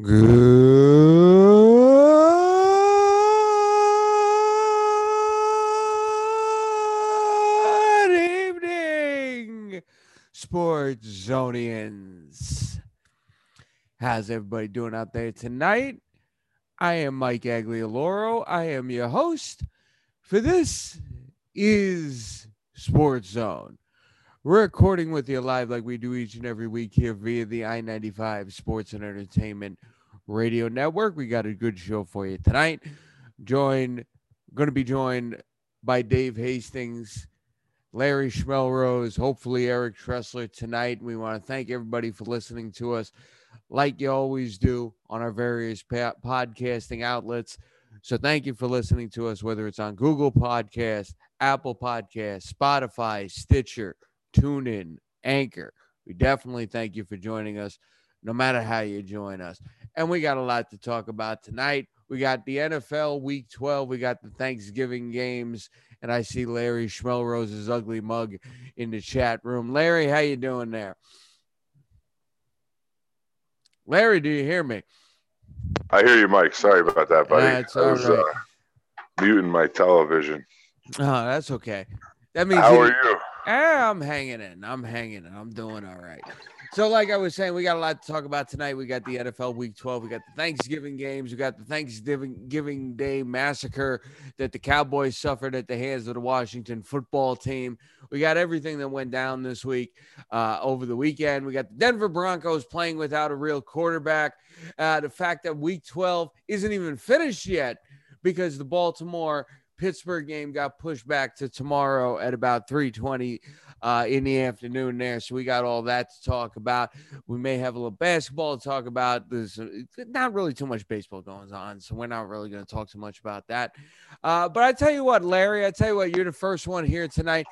Good evening, Sports Zonians. How's everybody doing out there tonight? I am Mike Aglioloro. I am your host for this is Sports Zone. We're recording with you live like we do each and every week here via the I 95 Sports and Entertainment Radio Network. We got a good show for you tonight. Join, going to be joined by Dave Hastings, Larry Schmelrose, hopefully Eric Tressler tonight. We want to thank everybody for listening to us like you always do on our various podcasting outlets. So thank you for listening to us, whether it's on Google Podcast, Apple Podcast, Spotify, Stitcher, TuneIn, Anchor. We definitely thank you for joining us, no matter how you join us. And we got a lot to talk about tonight. We got the NFL Week 12. We got the Thanksgiving games, and I see Larry Schmelrose's ugly mug in the chat room. Larry, how you doing there? Larry, do you hear me? I hear you, Mike. Sorry about that, buddy. That's I all was right. uh, muting my television. Oh, that's okay. That means How you- are you? I'm hanging in. I'm hanging in. I'm doing all right. So, like I was saying, we got a lot to talk about tonight. We got the NFL Week 12. We got the Thanksgiving games. We got the Thanksgiving Giving Day massacre that the Cowboys suffered at the hands of the Washington football team. We got everything that went down this week uh, over the weekend. We got the Denver Broncos playing without a real quarterback. Uh, the fact that Week 12 isn't even finished yet because the Baltimore Pittsburgh game got pushed back to tomorrow at about 3:20 uh, in the afternoon there. So we got all that to talk about. We may have a little basketball to talk about. There's uh, not really too much baseball going on, so we're not really going to talk too much about that. Uh, but I tell you what, Larry, I tell you what, you're the first one here tonight.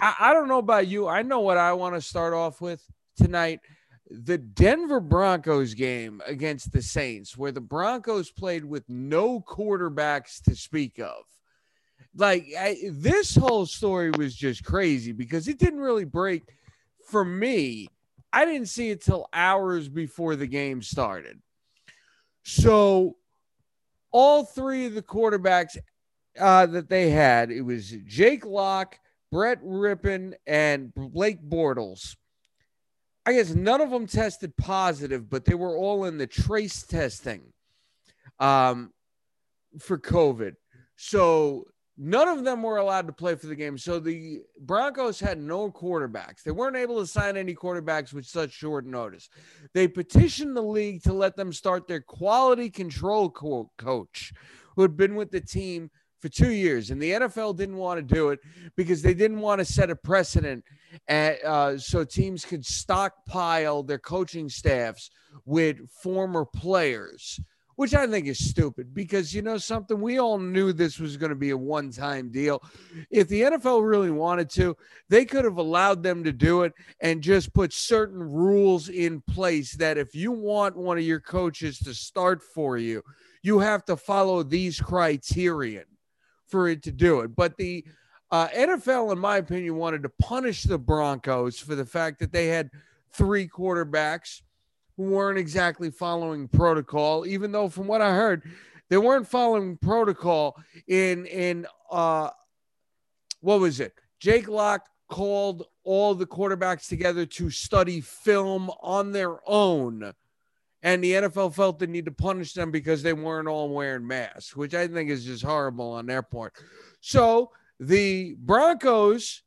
I, I don't know about you. I know what I want to start off with tonight. The Denver Broncos game against the Saints, where the Broncos played with no quarterbacks to speak of like I, this whole story was just crazy because it didn't really break for me. I didn't see it till hours before the game started. So all three of the quarterbacks uh, that they had, it was Jake Locke, Brett Rypien, and Blake Bortles. I guess none of them tested positive, but they were all in the trace testing um, for COVID. So none of them were allowed to play for the game. So the Broncos had no quarterbacks. They weren't able to sign any quarterbacks with such short notice. They petitioned the league to let them start their quality control co- coach, who had been with the team for two years. And the NFL didn't want to do it because they didn't want to set a precedent at, uh, so teams could stockpile their coaching staffs with former players which I think is stupid because you know something, we all knew this was going to be a one time deal. If the NFL really wanted to, they could have allowed them to do it and just put certain rules in place that if you want one of your coaches to start for you, you have to follow these criterion for it to do it. But the uh, NFL, in my opinion, wanted to punish the Broncos for the fact that they had three quarterbacks who weren't exactly following protocol, even though from what I heard, they weren't following protocol in in uh what was it? Jake Locke called all the quarterbacks together to study film on their own. And the NFL felt the need to punish them because they weren't all wearing masks, which I think is just horrible on their part. So the Broncos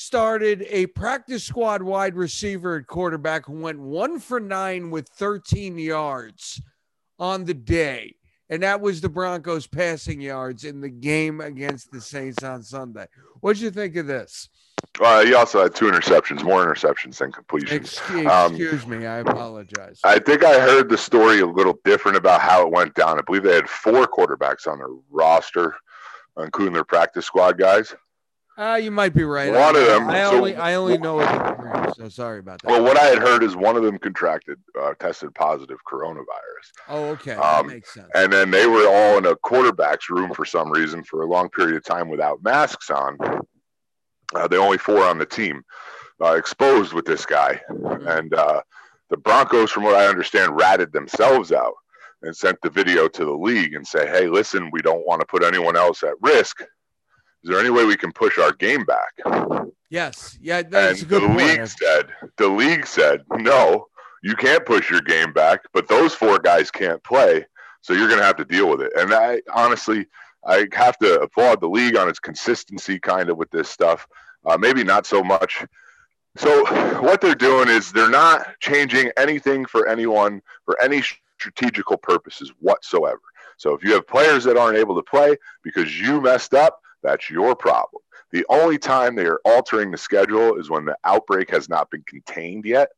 started a practice squad wide receiver at quarterback who went one for nine with 13 yards on the day. And that was the Broncos passing yards in the game against the Saints on Sunday. What'd you think of this? Uh, he also had two interceptions, more interceptions than completions. Excuse, Um, excuse me. I apologize. I think I heard the story a little different about how it went down. I believe they had four quarterbacks on their roster, including their practice squad guys. Uh, you might be right. One I, of them- I so- only, I only know it so sorry about that. Well, what I had heard is one of them contracted, uh, tested positive coronavirus. oh, okay, that um, makes sense. And then they were all in a quarterback's room for some reason for a long period of time without masks on. Uh, the only four on the team uh, exposed with this guy. Mm-hmm. And uh, The Broncos, from what I understand, ratted themselves out and sent the video to the league and say, "Hey, listen, we don't want to put anyone else at risk. Is there any way we can push our game back?" Yes, yeah, that's and a good the point. league said, "The league said no, you can't push your game back, but those four guys can't play, so you're going to have to deal with it." And I honestly, I have to applaud the league on its consistency, kind of with this stuff. Uh, maybe not so much. So what they're doing is they're not changing anything for anyone for any strategical purposes whatsoever. So if you have players that aren't able to play because you messed up, that's your problem. The only time they are altering the schedule is when the outbreak has not been contained yet.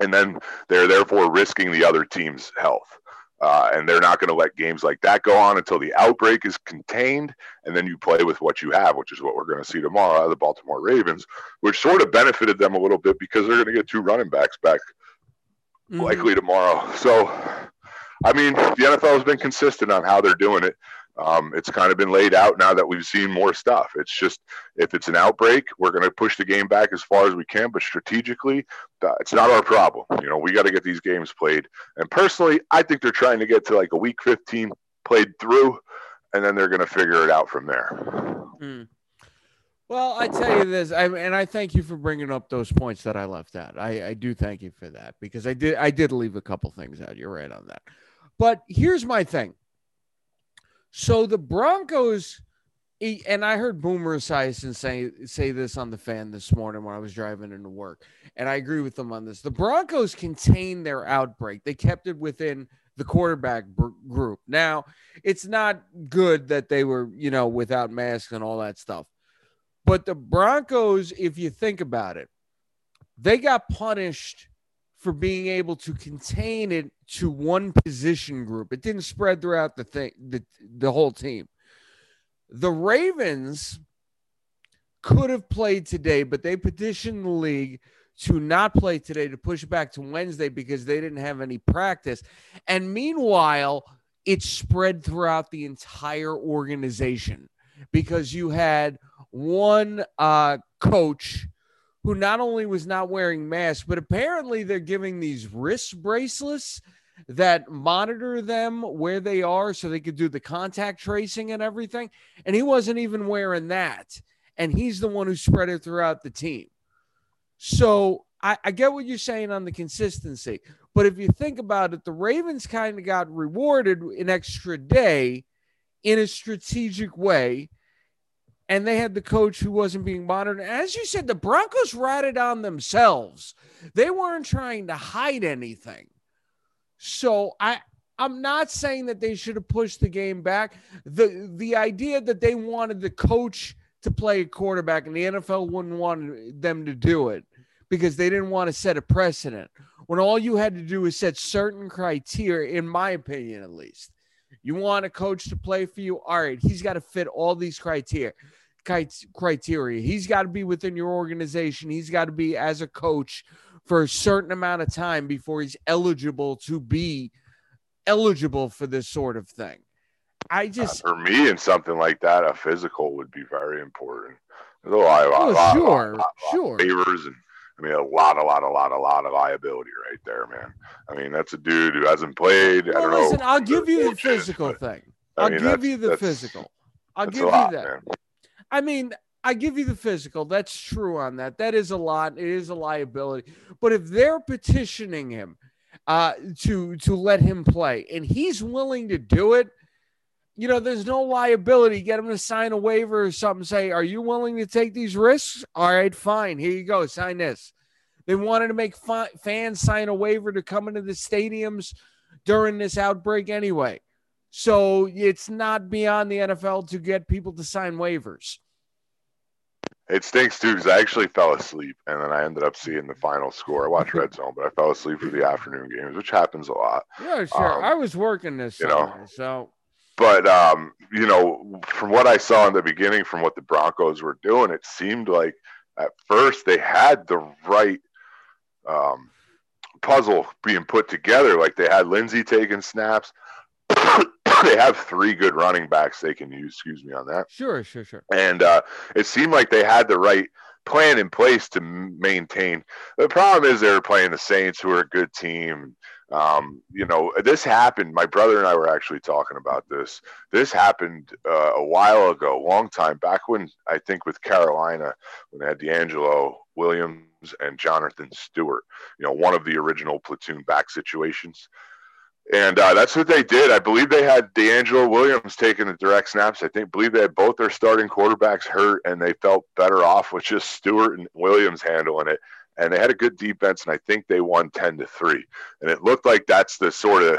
And then they're therefore risking the other team's health. Uh, and they're not going to let games like that go on until the outbreak is contained, and then you play with what you have, which is what we're going to see tomorrow out of the Baltimore Ravens, which sort of benefited them a little bit because they're going to get two running backs back Mhm. likely tomorrow. So, I mean, the NFL has been consistent on how they're doing it. Um, it's kind of been laid out now that we've seen more stuff. It's just if it's an outbreak, we're going to push the game back as far as we can, but strategically, it's not our problem. You know, we got to get these games played. And personally, I think they're trying to get to like a week 15 played through, and then they're going to figure it out from there. Mm. Well, I tell you this, I, and I thank you for bringing up those points that I left out. I, I do thank you for that because I did I did leave a couple things out. You're right on that. But here's my thing. So the Broncos, and I heard Boomer Esiason say say this on the fan this morning when I was driving into work, and I agree with them on this. The Broncos contained their outbreak; they kept it within the quarterback group. Now, it's not good that they were, you know, without masks and all that stuff. But the Broncos, if you think about it, they got punished for being able to contain it to one position group. It didn't spread throughout the thing, the, the whole team. The Ravens could have played today, but they petitioned the league to not play today to push back to Wednesday because they didn't have any practice. And meanwhile, it spread throughout the entire organization because you had one uh, coach who not only was not wearing masks, but apparently they're giving these wrist bracelets that monitor them where they are so they could do the contact tracing and everything. And he wasn't even wearing that. And he's the one who spread it throughout the team. So I, I get what you're saying on the consistency. But if you think about it, the Ravens kind of got rewarded an extra day in a strategic way. And they had the coach who wasn't being monitored. As you said, the Broncos ratted on themselves. They weren't trying to hide anything. So I I'm not saying that they should have pushed the game back. The the idea that they wanted the coach to play a quarterback and the NFL wouldn't want them to do it because they didn't want to set a precedent. When all you had to do is set certain criteria, in my opinion at least. You want a coach to play for you? All right, he's got to fit all these criteria. Criteria. He's got to be within your organization. He's got to be as a coach for a certain amount of time before he's eligible to be eligible for this sort of thing. I just Uh, for me, in something like that, a physical would be very important. There's a lot, Oh, a lot- sure, a lot- sure. favors and I mean a lot, a lot, a lot, a lot of liability right there, man. I mean that's a dude who hasn't played. I don't listen. know. I'll give you the physical but, thing. I I'll mean, give you the physical. I'll give lot, you that. man. I mean, I give you the physical. That's true on that. That is a lot. It is a liability. But if they're petitioning him uh, to to let him play, and he's willing to do it, you know, there's no liability. Get him to sign a waiver or something. Say, are you willing to take these risks? All right, fine. Here you go. Sign this. They wanted to make fans sign a waiver to come into the stadiums during this outbreak anyway. So it's not beyond the NFL to get people to sign waivers. It stinks too because I actually fell asleep and then I ended up seeing the final score. I watched Red Zone, but I fell asleep for the afternoon games, which happens a lot. Yeah, sure. Um, I was working this you know. So But um, you know, from what I saw in the beginning, from what the Broncos were doing, it seemed like at first they had the right um, puzzle being put together. Like they had Lindsay taking snaps. They have three good running backs they can use. Excuse me on that sure, sure, sure. and uh, it seemed like they had the right plan in place to maintain. The problem is they're playing the Saints, who are a good team. Um, you know, this happened. My brother and I were actually talking about this. This happened uh, a while ago, long time back when I think with Carolina, when they had DeAngelo Williams and Jonathan Stewart. You know, one of the original platoon back situations. And uh, that's what they did. I believe they had DeAngelo Williams taking the direct snaps. I think believe they had both their starting quarterbacks hurt, and they felt better off with just Stewart and Williams handling it and they had a good defense, and I think they won ten to three. And it looked like that's the sort of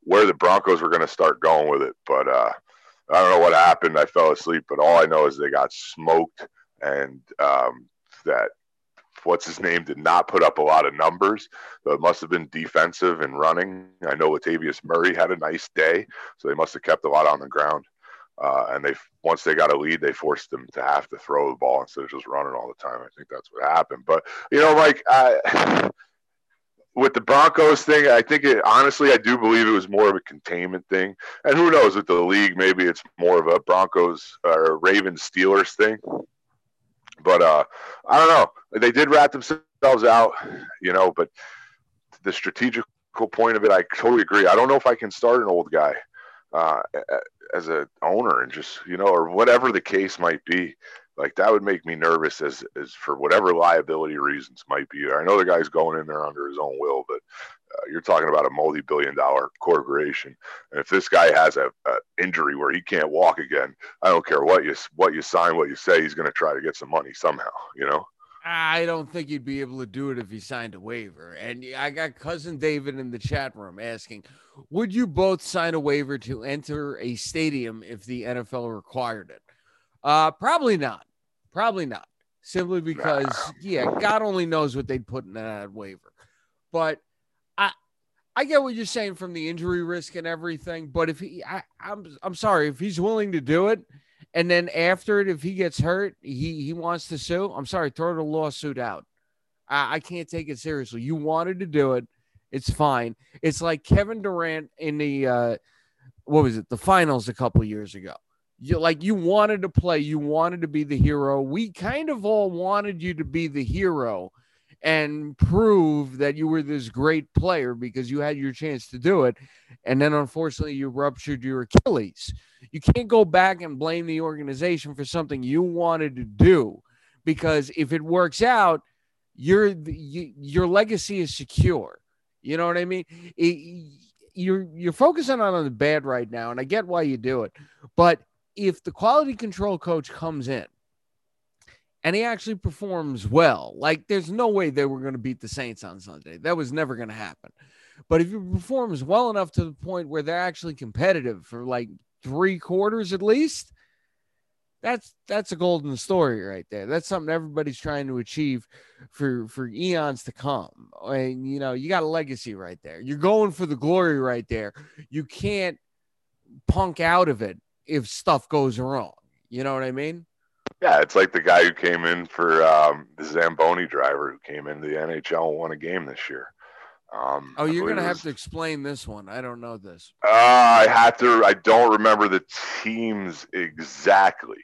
where the Broncos were going to start going with it. But uh, I don't know what happened. I fell asleep, but all I know is they got smoked, and um, that what's his name did not put up a lot of numbers. So it must have been defensive and running. I know Latavius Murray had a nice day, so they must have kept a lot on the ground. Uh, and they once they got a lead, they forced them to have to throw the ball instead of just running all the time. I think that's what happened. But you know, like with the Broncos thing, I think it honestly, I do believe it was more of a containment thing. And who knows with the league, maybe it's more of a Broncos or Ravens Steelers thing. But uh, I don't know. They did rat themselves out, you know. But the strategical point of it, I totally agree. I don't know if I can start an old guy uh, as a owner and just you know or whatever the case might be like that would make me nervous as as for whatever liability reasons might be i know the guy's going in there under his own will but uh, you're talking about a multi-billion dollar corporation and if this guy has a, a, injury where he can't walk again i don't care what you what you sign what you say he's going to try to get some money somehow you know I don't think he'd be able to do it if he signed a waiver. And I got cousin David in the chat room asking, would you both sign a waiver to enter a stadium if the NFL required it? Uh, probably not. Probably not. Simply because, yeah, God only knows what they'd put in that waiver. But I get what you're saying from the injury risk and everything. But if he, I, I'm, I'm sorry, if he's willing to do it, and then after it, if he gets hurt, he he wants to sue. I'm sorry, throw the lawsuit out. I, I can't take it seriously. You wanted to do it. It's fine. It's like Kevin Durant in the uh, what was it? The finals a couple years ago. You like you wanted to play. You wanted to be the hero. We kind of all wanted you to be the hero and prove that you were this great player because you had your chance to do it. And then unfortunately, you ruptured your Achilles. You can't go back and blame the organization for something you wanted to do because if it works out, your you, your legacy is secure. You know what I mean? It, you're you're focusing on the bad right now, and I get why you do it. But if the quality control coach comes in and he actually performs well. Like there's no way they were going to beat the Saints on Sunday. That was never going to happen. But if he performs well enough to the point where they're actually competitive for like three quarters at least, that's that's a golden story right there. That's something everybody's trying to achieve for for eons to come. And you know, you got a legacy right there. You're going for the glory right there. You can't punk out of it if stuff goes wrong. You know what I mean? Yeah, it's like the guy who came in for um, the Zamboni driver who came into the NHL and won a game this year. Um, oh, you're gonna have to explain this one. I don't know this. Uh, I have to. I don't remember the teams exactly,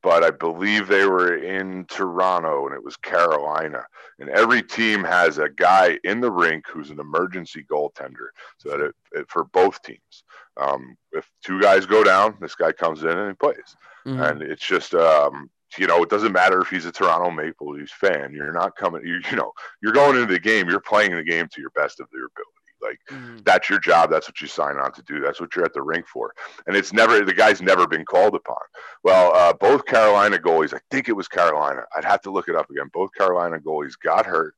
but I believe they were in Toronto and it was Carolina. And every team has a guy in the rink who's an emergency goaltender, so that it, it for both teams. Um, if two guys go down, this guy comes in and he plays. Mm-hmm. And it's just um, you know, it doesn't matter if he's a Toronto Maple Leafs fan. You're not coming. You, you know, you're going into the game. You're playing the game to your best of your ability. Like mm-hmm. that's your job. That's what you sign on to do. That's what you're at the rink for. And it's never the guy's never been called upon. Well, uh, both Carolina goalies. I think it was Carolina. I'd have to look it up again. Both Carolina goalies got hurt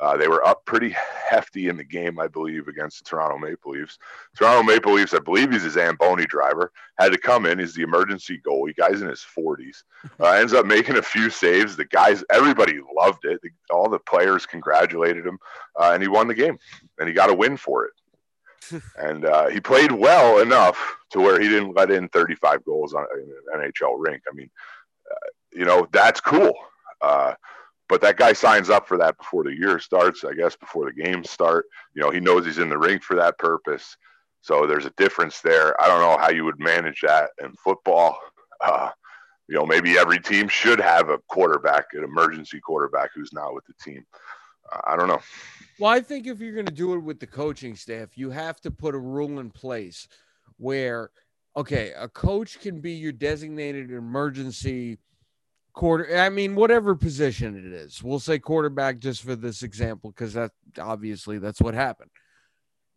uh, they were up pretty hefty in the game, I believe, against the Toronto Maple Leafs. Toronto Maple Leafs, I believe he's a Zamboni driver, had to come in. He's the emergency goalie. Guy's in his 40s. Uh, ends up making a few saves. The guys, everybody loved it. All the players congratulated him, uh, and he won the game, and he got a win for it. and uh, he played well enough to where he didn't let in 35 goals on an NHL rink. I mean, uh, you know, that's cool. But that guy signs up for that before the year starts, I guess, before the games start. You know, he knows he's in the ring for that purpose. So there's a difference there. I don't know how you would manage that in football. Uh, you know, maybe every team should have a quarterback, an emergency quarterback who's not with the team. Uh, I don't know. Well, I think if you're going to do it with the coaching staff, you have to put a rule in place where, okay, a coach can be your designated emergency quarter. I mean, whatever position it is, we'll say quarterback just for this example, because that obviously that's what happened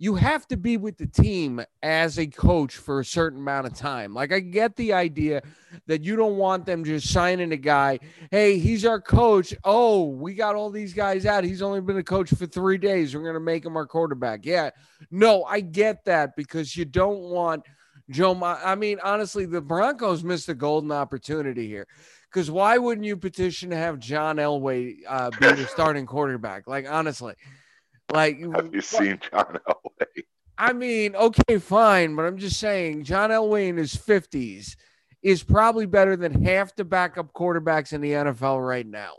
you have to be with the team as a coach for a certain amount of time. Like I get the idea that you don't want them just signing a guy, hey, he's our coach. Oh, we got all these guys out. He's only been a coach for 3 days. We're going to make him our quarterback. Yeah. No, I get that because you don't want Joe I mean, honestly, the Broncos missed a golden opportunity here. Because why wouldn't you petition to have John Elway uh, be the starting quarterback? Like, honestly, like, have you seen John Elway? I mean, okay, fine, but I'm just saying, John Elway in his 50s is probably better than half the backup quarterbacks in the NFL right now.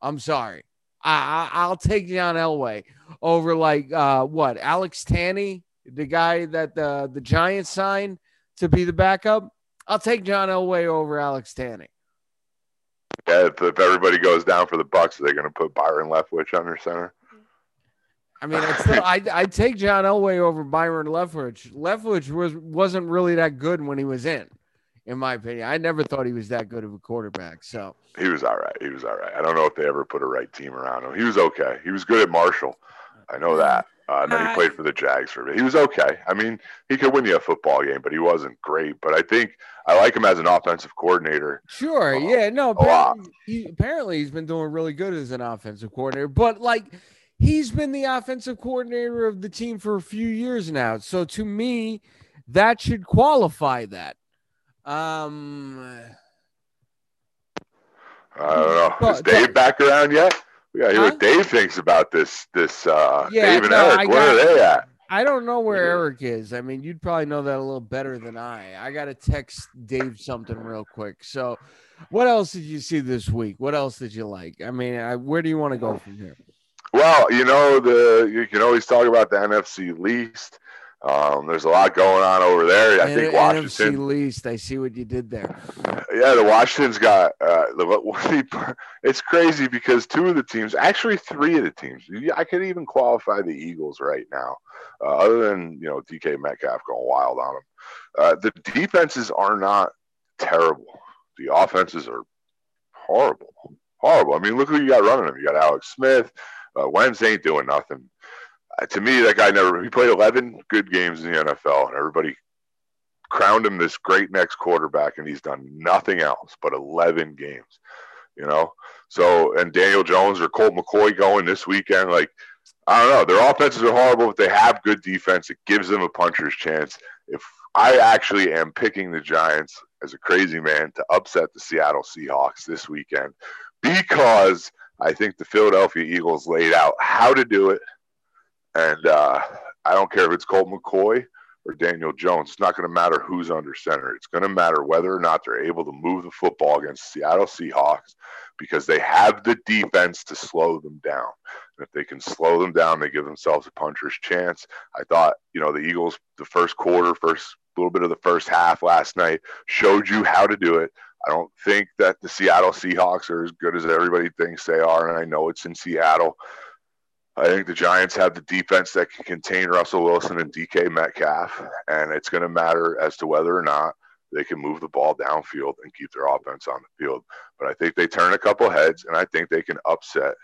I'm sorry. I, I will take John Elway over like uh what Alex Tanney, the guy that the the Giants signed to be the backup. I'll take John Elway over Alex Tanney. Yeah, if, if everybody goes down for the Bucks, are they're going to put Byron Leftwich under center. I mean, I'd still, I I take John Elway over Byron Leftwich. Leftwich was wasn't really that good when he was in, in my opinion. I never thought he was that good of a quarterback. So he was all right. He was all right. I don't know if they ever put a right team around him. He was okay. He was good at Marshall. I know that. Uh, and then he played for the Jags for a bit. He was okay. I mean, he could win you a football game, but he wasn't great. But I think I like him as an offensive coordinator. Sure. Uh, yeah. No. Apparently, he, apparently, he's been doing really good as an offensive coordinator. But like he's been the offensive coordinator of the team for a few years now. So to me, that should qualify that. Um, I don't know. Is Dave back around yet? We got to hear huh? what Dave thinks about this. This uh, yeah, Dave and no, Eric. Where are they at? I don't know where yeah. Eric is. I mean, you'd probably know that a little better than I. I got to text Dave something real quick. So, what else did you see this week? What else did you like? I mean, I, where do you want to go from here? Well, you know, the you can always talk about the NFC least. Um, there's a lot going on over there. I N- think Washington NFC least. I see what you did there. Yeah, the Washington's got. Uh, the, it's crazy because two of the teams, actually three of the teams, I could even qualify the Eagles right now. Uh, other than you know DK Metcalf going wild on them, uh, the defenses are not terrible. The offenses are horrible, horrible. I mean, look who you got running them. You got Alex Smith. Uh, Wentz ain't doing nothing. Uh, to me, that guy never. He played 11 good games in the NFL, and everybody crowned him this great next quarterback, and he's done nothing else but 11 games. You know, so and Daniel Jones or Colt McCoy going this weekend, like I don't know. Their offenses are horrible, but they have good defense. It gives them a puncher's chance. If I actually am picking the Giants as a crazy man to upset the Seattle Seahawks this weekend because I think the Philadelphia Eagles laid out how to do it. And uh, I don't care if it's Colt McCoy or Daniel Jones. It's not going to matter who's under center. It's going to matter whether or not they're able to move the football against the Seattle Seahawks because they have the defense to slow them down. And if they can slow them down, they give themselves a puncher's chance. I thought, you know, the Eagles, the first quarter, first little bit of the first half last night showed you how to do it. I don't think that the Seattle Seahawks are as good as everybody thinks they are, and I know it's in Seattle. I think the Giants have the defense that can contain Russell Wilson and DK Metcalf, and it's going to matter as to whether or not they can move the ball downfield and keep their offense on the field. But I think they turn a couple heads, and I think they can upset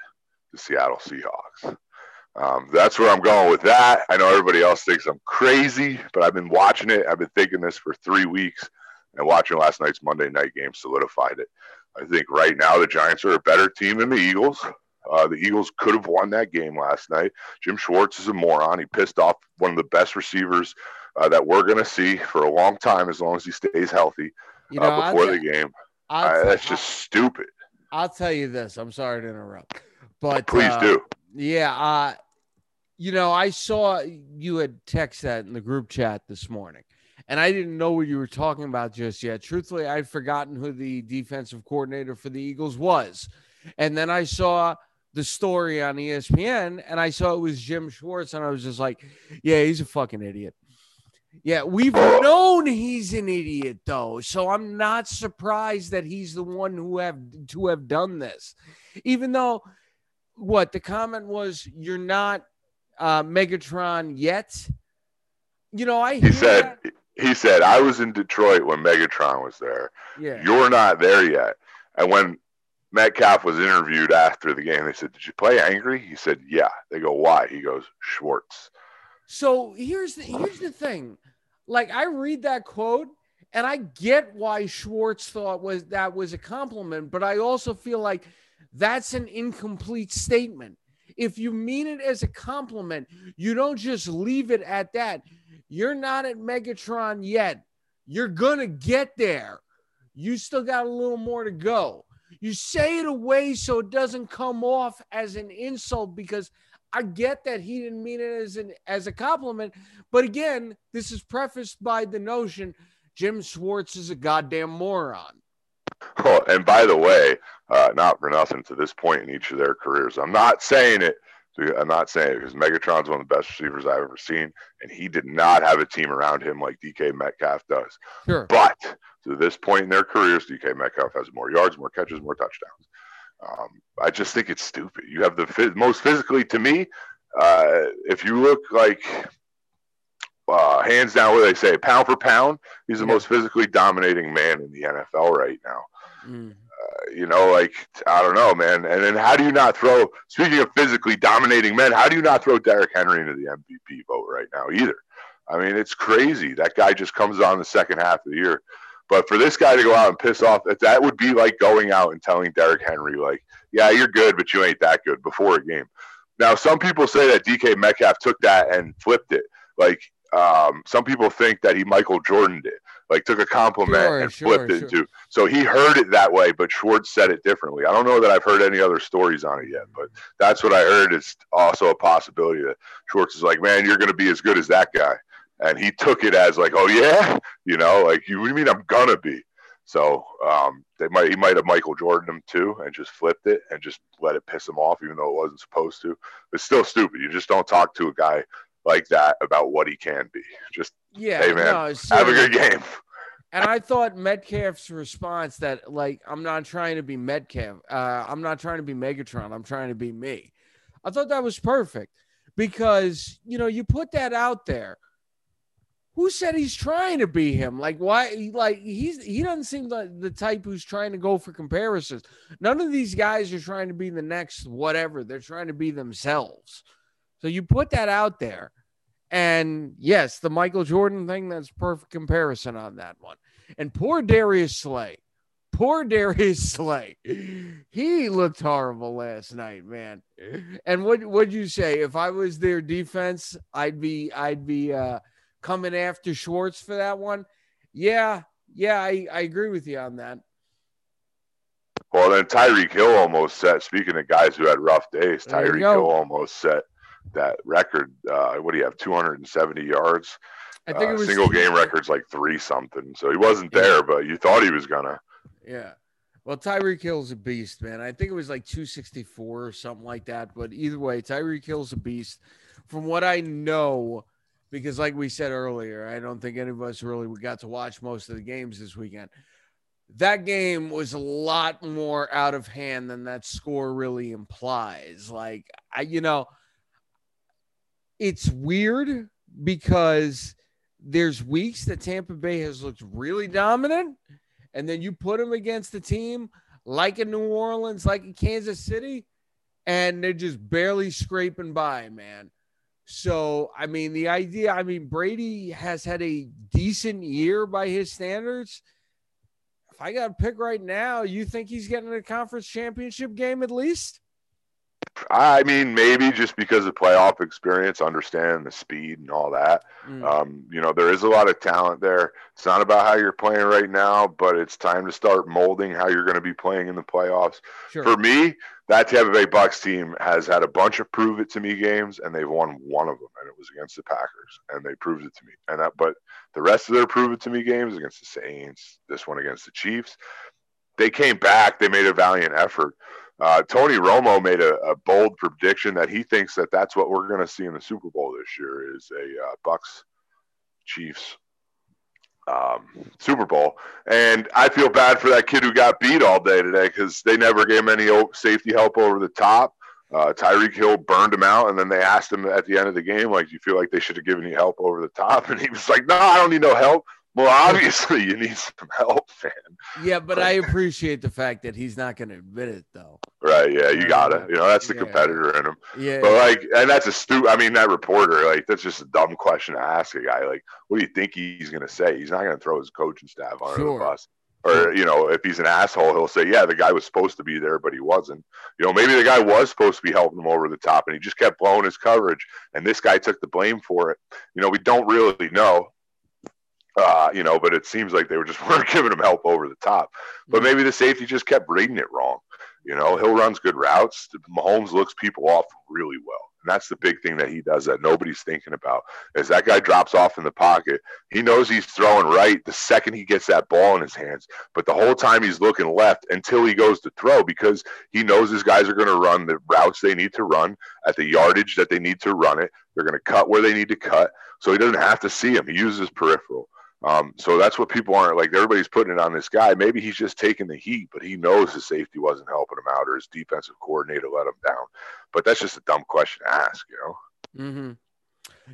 the Seattle Seahawks. Um, that's where I'm going with that. I know everybody else thinks I'm crazy, but I've been watching it. I've been thinking this for three weeks and watching last night's Monday night game solidified it. I think right now the Giants are a better team than the Eagles. Uh, the Eagles could have won that game last night. Jim Schwartz is a moron. He pissed off one of the best receivers uh, that we're going to see for a long time as long as he stays healthy you know, uh, before the game. That's just stupid. I'll tell you this. I'm sorry to interrupt, but please uh, do. Yeah, uh, you know, I saw you had text that in the group chat this morning and I didn't know what you were talking about just yet. Truthfully, I'd forgotten who the defensive coordinator for the Eagles was. And then I saw the story on ESPN and I saw it was Jim Schwartz, and I was just like, yeah, he's a fucking idiot. Yeah, we've known he's an idiot though, so I'm not surprised that he's the one who have to have done this. Even though what the comment was, you're not uh, Megatron yet. You know, I he said that. he said I was in Detroit when Megatron was there. Yeah, you're not there yet. And when Metcalf was interviewed after the game, they said, "Did you play angry?" He said, "Yeah." They go, "Why?" He goes, "Schwartz." So here's the here's the thing. Like I read that quote and I get why Schwartz thought was that was a compliment, but I also feel like that's an incomplete statement. If you mean it as a compliment, you don't just leave it at that. You're not at Megatron yet. You're going to get there. You still got a little more to go. You say it away so it doesn't come off as an insult because I get that he didn't mean it as an as a compliment, but again, this is prefaced by the notion Jim Schwartz is a goddamn moron. Oh, and by the way, uh, not for nothing to this point in each of their careers, I'm not saying it. I'm not saying it because Megatron's one of the best receivers I've ever seen, and he did not have a team around him like DK Metcalf does. Sure. But to this point in their careers, DK Metcalf has more yards, more catches, more touchdowns. Um, I just think it's stupid. You have the most physically, to me, uh, if you look like uh, hands down, what they say, pound for pound, he's the yeah. most physically dominating man in the NFL right now. Mm. Uh, you know, like I don't know, man. And then how do you not throw? Speaking of physically dominating men, how do you not throw Derrick Henry into the MVP vote right now either? I mean, it's crazy. That guy just comes on the second half of the year. But for this guy to go out and piss off, that would be like going out and telling Derrick Henry, like, yeah, you're good, but you ain't that good before a game. Now, some people say that DK Metcalf took that and flipped it. Like, um, some people think that he Michael Jordan did, like took a compliment sure, and sure, flipped it sure. into. So he heard it that way, but Schwartz said it differently. I don't know that I've heard any other stories on it yet, but that's what I heard. It's also a possibility that Schwartz is like, man, you're going to be as good as that guy, and he took it as like, oh yeah, you know, like you, you mean I'm gonna be. So um, they might he might have Michael Jordan him too and just flipped it and just let it piss him off even though it wasn't supposed to. It's still stupid. You just don't talk to a guy like that about what he can be. Just yeah, hey man, no, have a good game. And I thought Metcalf's response that like I'm not trying to be Metcalf, uh, I'm not trying to be Megatron, I'm trying to be me. I thought that was perfect because you know you put that out there. Who said he's trying to be him? Like why? Like he's he doesn't seem like the type who's trying to go for comparisons. None of these guys are trying to be the next whatever. They're trying to be themselves. So you put that out there. And yes, the Michael Jordan thing, that's perfect comparison on that one. And poor Darius Slay. Poor Darius Slay. He looked horrible last night, man. And what would you say? If I was their defense, I'd be I'd be uh coming after Schwartz for that one. Yeah, yeah, I, I agree with you on that. Well, then Tyreek Hill almost set. Speaking of guys who had rough days, Tyreek Hill almost set that record. Uh, what do you have? 270 yards. I think uh, it was single game records like three something. So he wasn't there, but you thought he was gonna. Yeah. Well, Tyreek Hill's a beast, man. I think it was like 264 or something like that. But either way, Tyreek Hill's a beast. From what I know, because like we said earlier, I don't think any of us really got to watch most of the games this weekend. That game was a lot more out of hand than that score really implies. Like I, you know, it's weird because there's weeks that Tampa Bay has looked really dominant, and then you put them against a team like in New Orleans, like in Kansas City, and they're just barely scraping by, man. So, I mean, the idea, I mean, Brady has had a decent year by his standards. If I got to pick right now, you think he's getting a conference championship game at least? I mean, maybe just because of playoff experience, understand the speed and all that. Mm. Um, you know, there is a lot of talent there. It's not about how you're playing right now, but it's time to start molding how you're going to be playing in the playoffs. Sure. For me, that Tampa Bay Bucks team has had a bunch of prove it to me games, and they've won one of them, and it was against the Packers, and they proved it to me. And that, but the rest of their prove it to me games against the Saints, this one against the Chiefs, they came back. They made a valiant effort. Uh, Tony Romo made a, a, bold prediction that he thinks that that's what we're going to see in the Super Bowl this year is a uh, Bucks Chiefs um, Super Bowl. And I feel bad for that kid who got beat all day today because they never gave him any safety help over the top. Uh, Tyreek Hill burned him out, and then they asked him at the end of the game, like, "Do you feel like they should have given you help over the top?" And he was like, "No, I don't need no help. Well, obviously you need some help, man. Yeah, but I appreciate the fact that he's not going to admit it, though. Right? Yeah, you gotta. You know, that's the yeah. competitor in him. Yeah. But like, and that's a stu. I mean, that reporter, like, that's just a dumb question to ask a guy. Like, what do you think he's going to say? He's not going to throw his coaching staff under sure. the bus. Or you know, if he's an asshole, he'll say, "Yeah, the guy was supposed to be there, but he wasn't." You know, maybe the guy was supposed to be helping him over the top, and he just kept blowing his coverage, and this guy took the blame for it. You know, we don't really know uh, you know, but it seems like they were just weren't giving him help over the top. But mm-hmm. maybe the safety just kept reading it wrong. You know, Hill runs good routes. Mahomes looks people off really well. And that's the big thing that he does that nobody's thinking about is that guy drops off in the pocket. He knows he's throwing right the second he gets that ball in his hands. But the whole time he's looking left until he goes to throw because he knows his guys are going to run the routes they need to run at the yardage that they need to run it. They're going to cut where they need to cut. So he doesn't have to see him. He uses peripheral. Um, so that's what people aren't like. Everybody's putting it on this guy. Maybe he's just taking the heat, but he knows his safety wasn't helping him out, or his defensive coordinator let him down. But that's just a dumb question to ask, you know. Mm-hmm.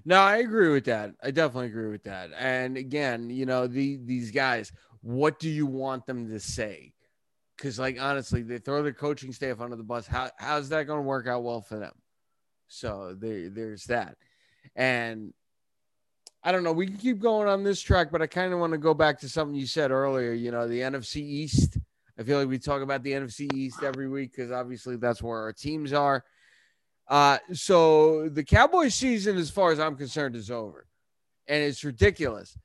No, I agree with that. I definitely agree with that. And again, you know, the these guys, what do you want them to say? Because, like, honestly, they throw their coaching staff under the bus. How how's that going to work out well for them? So there, there's that. And I don't know. We can keep going on this track, but I kind of want to go back to something you said earlier. You know, the NFC East. I feel like we talk about the NFC East every week because obviously that's where our teams are. Uh, so the Cowboys season, as far as I'm concerned, is over. And it's ridiculous.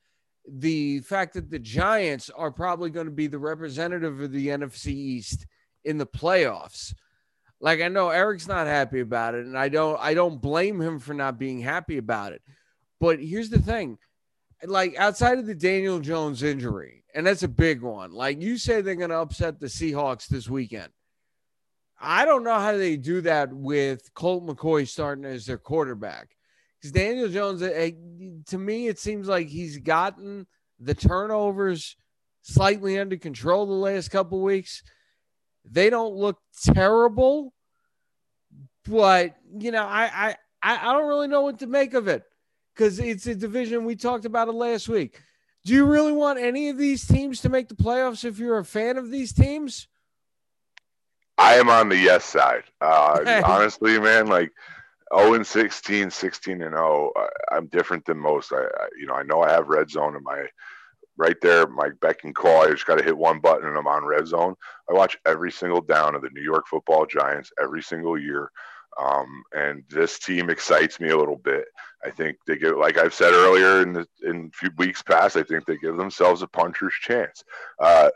The fact that the Giants are probably going to be the representative of the NFC East in the playoffs. Like I know Eric's not happy about it, and I don't I don't blame him for not being happy about it. But here's the thing like outside of the Daniel Jones injury, and that's a big one. Like you say, they're going to upset the Seahawks this weekend. I don't know how they do that with Colt McCoy starting as their quarterback. Because Daniel Jones, eh, to me, it seems like he's gotten the turnovers slightly under control the last couple weeks. They don't look terrible, but you know, I I I don't really know what to make of it because it's a division we talked about it last week. Do you really want any of these teams to make the playoffs if you're a fan of these teams? I am on the yes side. Uh, honestly, man, like 0 and 16, 16 and 0. I, am different than most. I, I, you know, I know I have red zone in my right there, my beck and call. I just got to hit one button and I'm on red zone. I watch every single down of the New York football giants every single year. Um, and this team excites me a little bit. I think they get, like I've said earlier in the in a few weeks past, I think they give themselves a puncher's chance. Uh,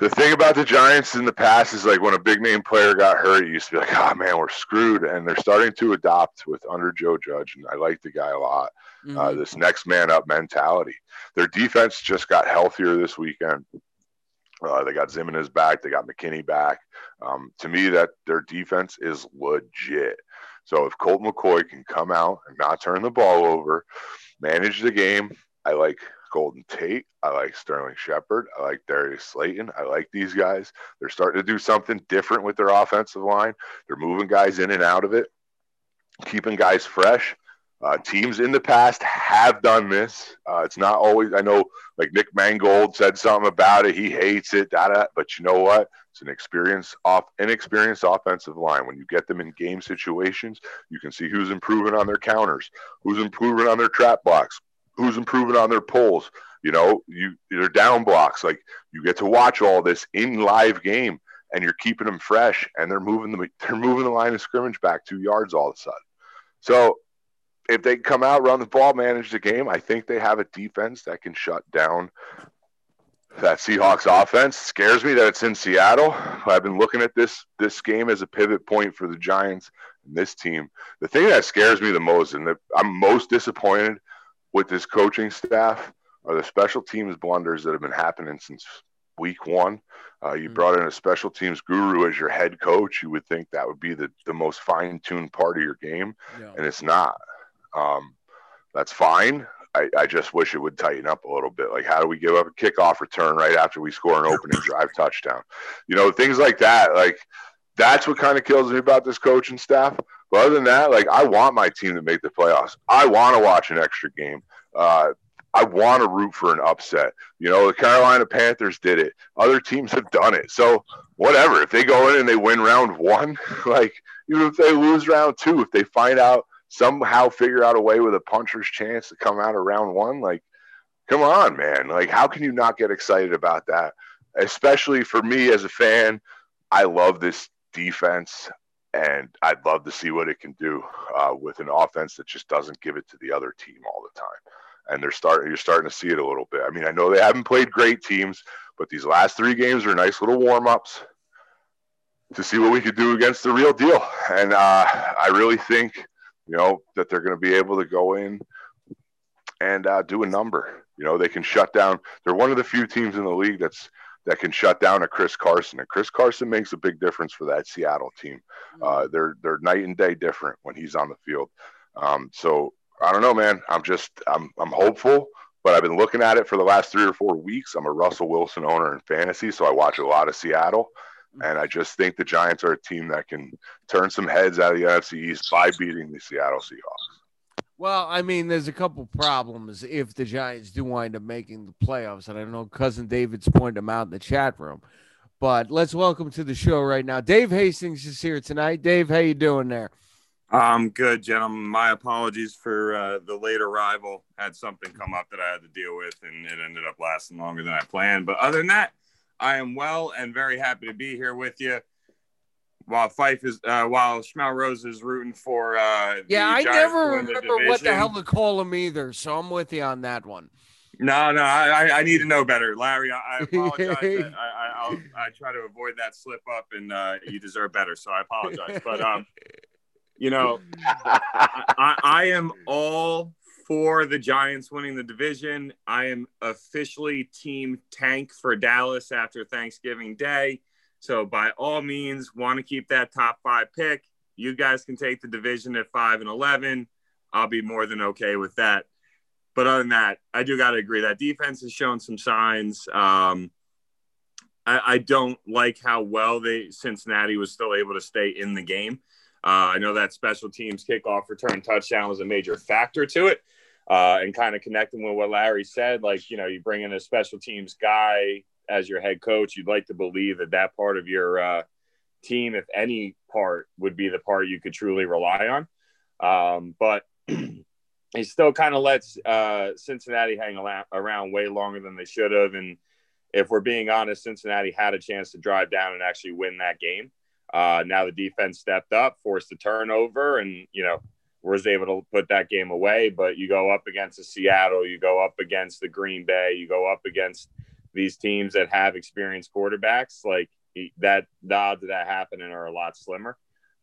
the thing about the Giants in the past is like when a big name player got hurt, you used to be like, oh man, we're screwed. And they're starting to adopt with under Joe Judge. And I like the guy a lot. Uh, mm-hmm. Uh, this next man up mentality. Their defense just got healthier this weekend. Uh, they got Ximines back. They got McKinney back. Um, to me, that their defense is legit. So if Colt McCoy can come out and not turn the ball over, manage the game, I like Golden Tate. I like Sterling Shepard. I like Darius Slayton. I like these guys. They're starting to do something different with their offensive line. They're moving guys in and out of it, keeping guys fresh. Uh, teams in the past have done this. Uh, it's not always. I know, like Nick Mangold said something about it. He hates it. Da, da, but you know what? It's an experience off inexperienced offensive line. When you get them in game situations, you can see who's improving on their counters, who's improving on their trap blocks, who's improving on their pulls. You know, you their down blocks. Like you get to watch all this in live game, and you're keeping them fresh, and they're moving the they're moving the line of scrimmage back two yards all of a sudden. So if they come out, run the ball, manage the game, I think they have a defense that can shut down that Seahawks offense. Scares me that it's in Seattle. I've been looking at this this game as a pivot point for the Giants and this team. The thing that scares me the most and that I'm most disappointed with this coaching staff are the special teams blunders that have been happening since week one. Uh, you mm-hmm. brought in a special teams guru as your head coach. You would think that would be the, the most fine tuned part of your game, yeah. and it's not. Um, that's fine. I, I just wish it would tighten up a little bit. Like, how do we give up a kickoff return right after we score an opening drive touchdown? You know, things like that. Like, that's what kind of kills me about this coaching staff. But other than that, like, I want my team to make the playoffs. I want to watch an extra game. Uh, I want to root for an upset. You know, the Carolina Panthers did it. Other teams have done it. So whatever. If they go in and they win round one, like even if they lose round two, if they find out somehow figure out a way with a puncher's chance to come out of round one, like come on, man. Like how can you not get excited about that? Especially for me as a fan, I love this defense and I'd love to see what it can do uh, with an offense that just doesn't give it to the other team all the time and they're starting you're starting to see it a little bit. I mean, I know they haven't played great teams, but these last three games are nice little warm-ups to see what we could do against the real deal. And uh, I really think, you know, that they're going to be able to go in and uh, do a number. You know, they can shut down. They're one of the few teams in the league that's that can shut down a Chris Carson, and Chris Carson makes a big difference for that Seattle team. Uh, they're they're night and day different when he's on the field. Um, so I don't know, man. I'm just I'm I'm hopeful, but I've been looking at it for the last three or four weeks. I'm a Russell Wilson owner in fantasy, so I watch a lot of Seattle. And I just think the Giants are a team that can turn some heads out of the NFC East by beating the Seattle Seahawks. Well, I mean, there's a couple problems if the Giants do wind up making the playoffs, and I know cousin David's pointed them out in the chat room. But let's welcome to the show right now. Dave Hastings is here tonight. Dave, how you doing there? I'm good, gentlemen. My apologies for uh, the late arrival. Had something come up that I had to deal with, and it ended up lasting longer than I planned. But other than that, I am well and very happy to be here with you. While Fife is, uh, while Schmel Rose is rooting for, uh, yeah, I never remember what the hell to call him either. So I'm with you on that one. No, no, I, I need to know better, Larry. I, I apologize. I, I, I'll, I try to avoid that slip up, and uh, you deserve better. So I apologize. But um, you know, I, I, am all for the Giants winning the division. I am officially team tank for Dallas after Thanksgiving Day. So by all means, want to keep that top five pick. You guys can take the division at five and eleven. I'll be more than okay with that. But other than that, I do got to agree that defense has shown some signs. Um, I, I, don't like how well they Cincinnati was still able to stay in the game. Uh, I know that special teams kickoff return touchdown was a major factor to it. Uh, and kind of connecting with what Larry said, like, you know, you bring in a special teams guy as your head coach, you'd like to believe that that part of your uh, team, if any part, would be the part you could truly rely on. Um, but he still kind of lets uh, Cincinnati hang around way longer than they should have. And if we're being honest, Cincinnati had a chance to drive down and actually win that game. Uh, now the defense stepped up, forced a turnover, and you know was able to put that game away. But you go up against the Seattle, you go up against the Green Bay, you go up against these teams that have experienced quarterbacks. Like that, the odds of that happening are a lot slimmer.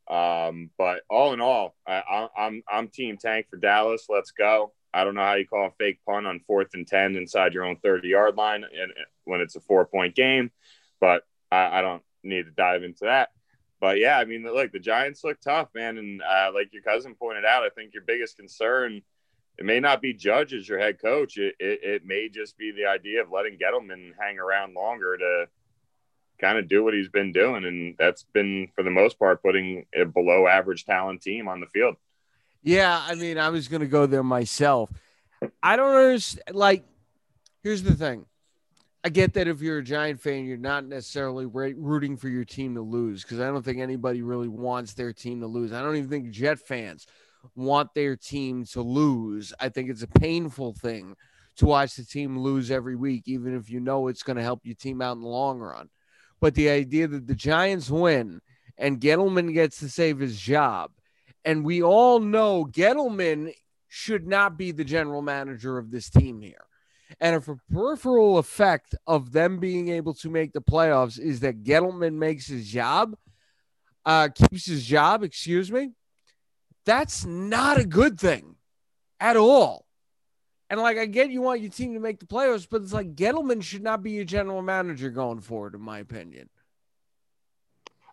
Um, but all in all, I, I'm I'm team tank for Dallas. Let's go. I don't know how you call a fake punt on fourth and ten inside your own 30 yard line, and when it's a four point game. But I, I don't need to dive into that but yeah, I mean, look, the Giants look tough, man. And uh, like your cousin pointed out, I think your biggest concern it may not be Judge as your head coach. It, it, it may just be the idea of letting Gettleman hang around longer to kind of do what he's been doing, and that's been for the most part putting a below average talent team on the field. Yeah, I mean, I was going to go there myself. I don't understand. Like, here's the thing I get that if you're a Giant fan, you're not necessarily rooting for your team to lose because I don't think anybody really wants their team to lose. I don't even think Jet fans want their team to lose. I think it's a painful thing to watch the team lose every week, even if you know it's going to help your team out in the long run. But the idea that the Giants win and Gettleman gets to save his job, and we all know Gettleman should not be the general manager of this team here. And a peripheral effect of them being able to make the playoffs is that Gettleman makes his job, uh, keeps his job, excuse me, that's not a good thing at all. And like, I get you want your team to make the playoffs, but it's like Gettleman should not be your general manager going forward, in my opinion.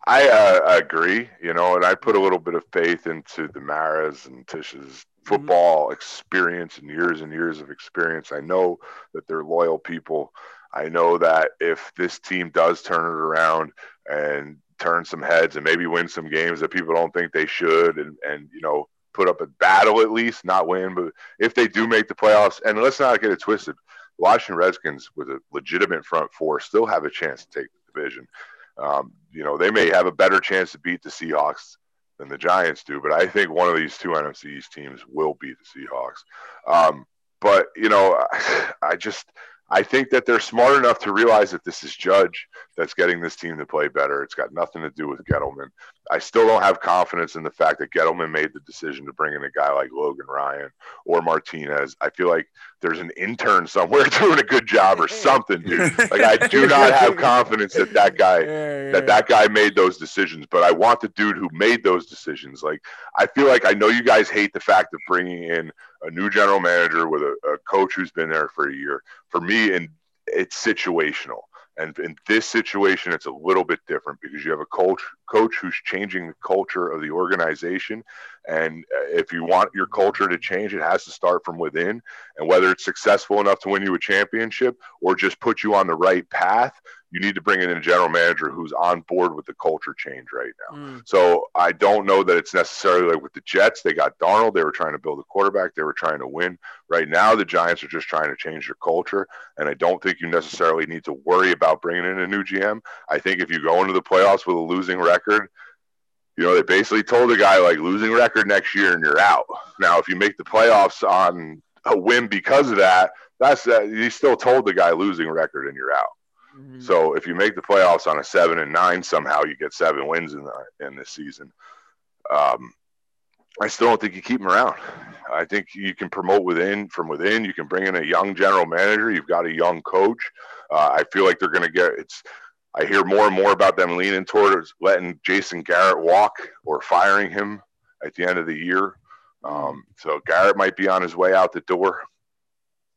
I uh, agree, you know, and I put a little bit of faith into the Maras and Tisch's football experience and years and years of experience. I know that they're loyal people. I know that if this team does turn it around and turn some heads and maybe win some games that people don't think they should and and you know put up a battle at least, not win, but if they do make the playoffs, and let's not get it twisted, Washington Redskins with a legitimate front four still have a chance to take the division. Um, you know, they may have a better chance to beat the Seahawks than the Giants do, but I think one of these two NFC East teams will beat the Seahawks. Um, but you know, I just I think that they're smart enough to realize that this is Judge that's getting this team to play better. It's got nothing to do with Gettleman. I still don't have confidence in the fact that Gettleman made the decision to bring in a guy like Logan Ryan or Martinez. I feel like there's an intern somewhere doing a good job or something, dude. Like I do not have confidence that that guy that that guy made those decisions, but I want the dude who made those decisions. Like I feel like I know you guys hate the fact of bringing in a new general manager with a, a coach who's been there for a year. For me, and it's situational. And in this situation, it's a little bit different because you have a coach coach who's changing the culture of the organization. And uh, if you want your culture to change, it has to start from within. And whether it's successful enough to win you a championship or just put you on the right path, you need to bring in a general manager who's on board with the culture change right now. Mm. So I don't know that it's necessarily like with the Jets. They got Darnold. They were trying to build a quarterback. They were trying to win. Right now, the Giants are just trying to change their culture. And I don't think you necessarily need to worry about bringing in a new GM. I think if you go into the playoffs with a losing record, you know, they basically told the guy like losing record next year and you're out. Now, if you make the playoffs on a win because of that, that's uh, he still told the guy losing record and you're out. Mm-hmm. So if you make the playoffs on a seven and nine, somehow you get seven wins in the in this season. Um, I still don't think you keep him around. I think you can promote within from within. You can bring in a young general manager. You've got a young coach. Uh, I feel like they're going to get it's. I hear more and more about them leaning towards letting Jason Garrett walk or firing him at the end of the year. Um, so Garrett might be on his way out the door.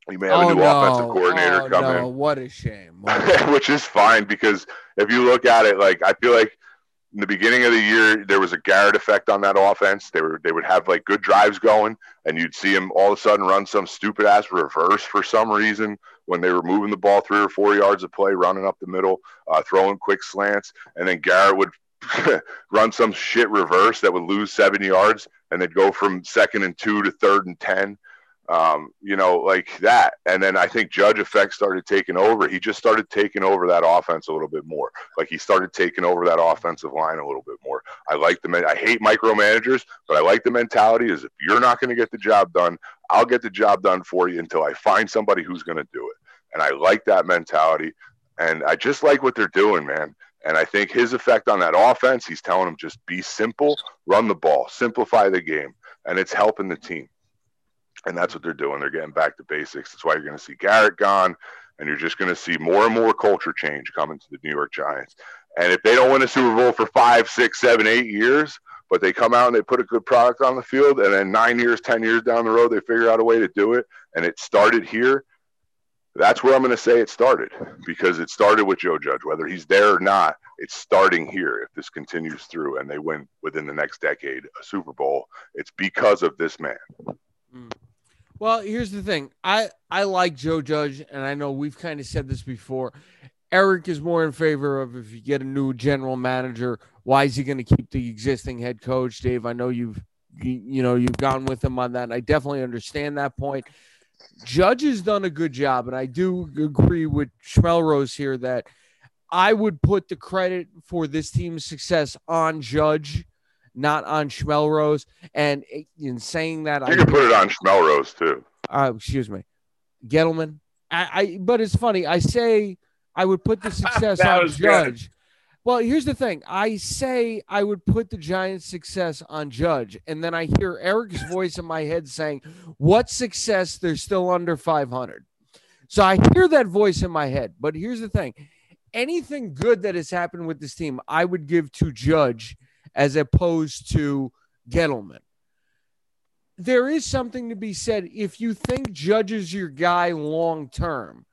You may have oh, a new no. offensive coordinator oh, come no. What a shame. Which is fine because if you look at it, like I feel like in the beginning of the year there was a Garrett effect on that offense. They were they would have like good drives going, and you'd see them all of a sudden run some stupid ass reverse for some reason when they were moving the ball three or four yards of play, running up the middle, uh, throwing quick slants, and then Garrett would run some shit reverse that would lose seven yards, and they'd go from second and two to third and ten um, you know, like that. And then I think Judge effect started taking over. He just started taking over that offense a little bit more. Like he started taking over that offensive line a little bit more. I like the I hate micromanagers, but I like the mentality is if you're not going to get the job done, I'll get the job done for you until I find somebody who's going to do it. And I like that mentality. And I just like what they're doing, man. And I think his effect on that offense, he's telling them just be simple, run the ball, simplify the game, and it's helping the team. And that's what they're doing. They're getting back to basics. That's why you're going to see Garrett gone, and you're just going to see more and more culture change coming to the New York Giants. And if they don't win a Super Bowl for five, six, seven, eight years, but they come out and they put a good product on the field, and then nine years, 10 years down the road, they figure out a way to do it, and it started here, that's where I'm going to say it started because it started with Joe Judge. Whether he's there or not, it's starting here. If this continues through and they win within the next decade a Super Bowl, it's because of this man. Mm. Well, here's the thing. I I like Joe Judge, and I know we've kind of said this before. Eric is more in favor of if you get a new general manager, why is he going to keep the existing head coach? Dave, I know you've you, know you've gone with him on that, and I definitely understand that point. Judge has done a good job, and I do agree with Schmelrose here that I would put the credit for this team's success on Judge not on Schmelrose. And in saying that, you I can put it on Schmelrose too. Uh, excuse me, Gettleman. I, I, but it's funny. I say I would put the success on Judge. Good. Well, here's the thing. I say I would put the Giants' success on Judge, and then I hear Eric's voice in my head saying, "What success? They're still under 500." So I hear that voice in my head. But here's the thing: anything good that has happened with this team, I would give to Judge as opposed to Gettleman. There is something to be said. If you think Judge is your guy long term,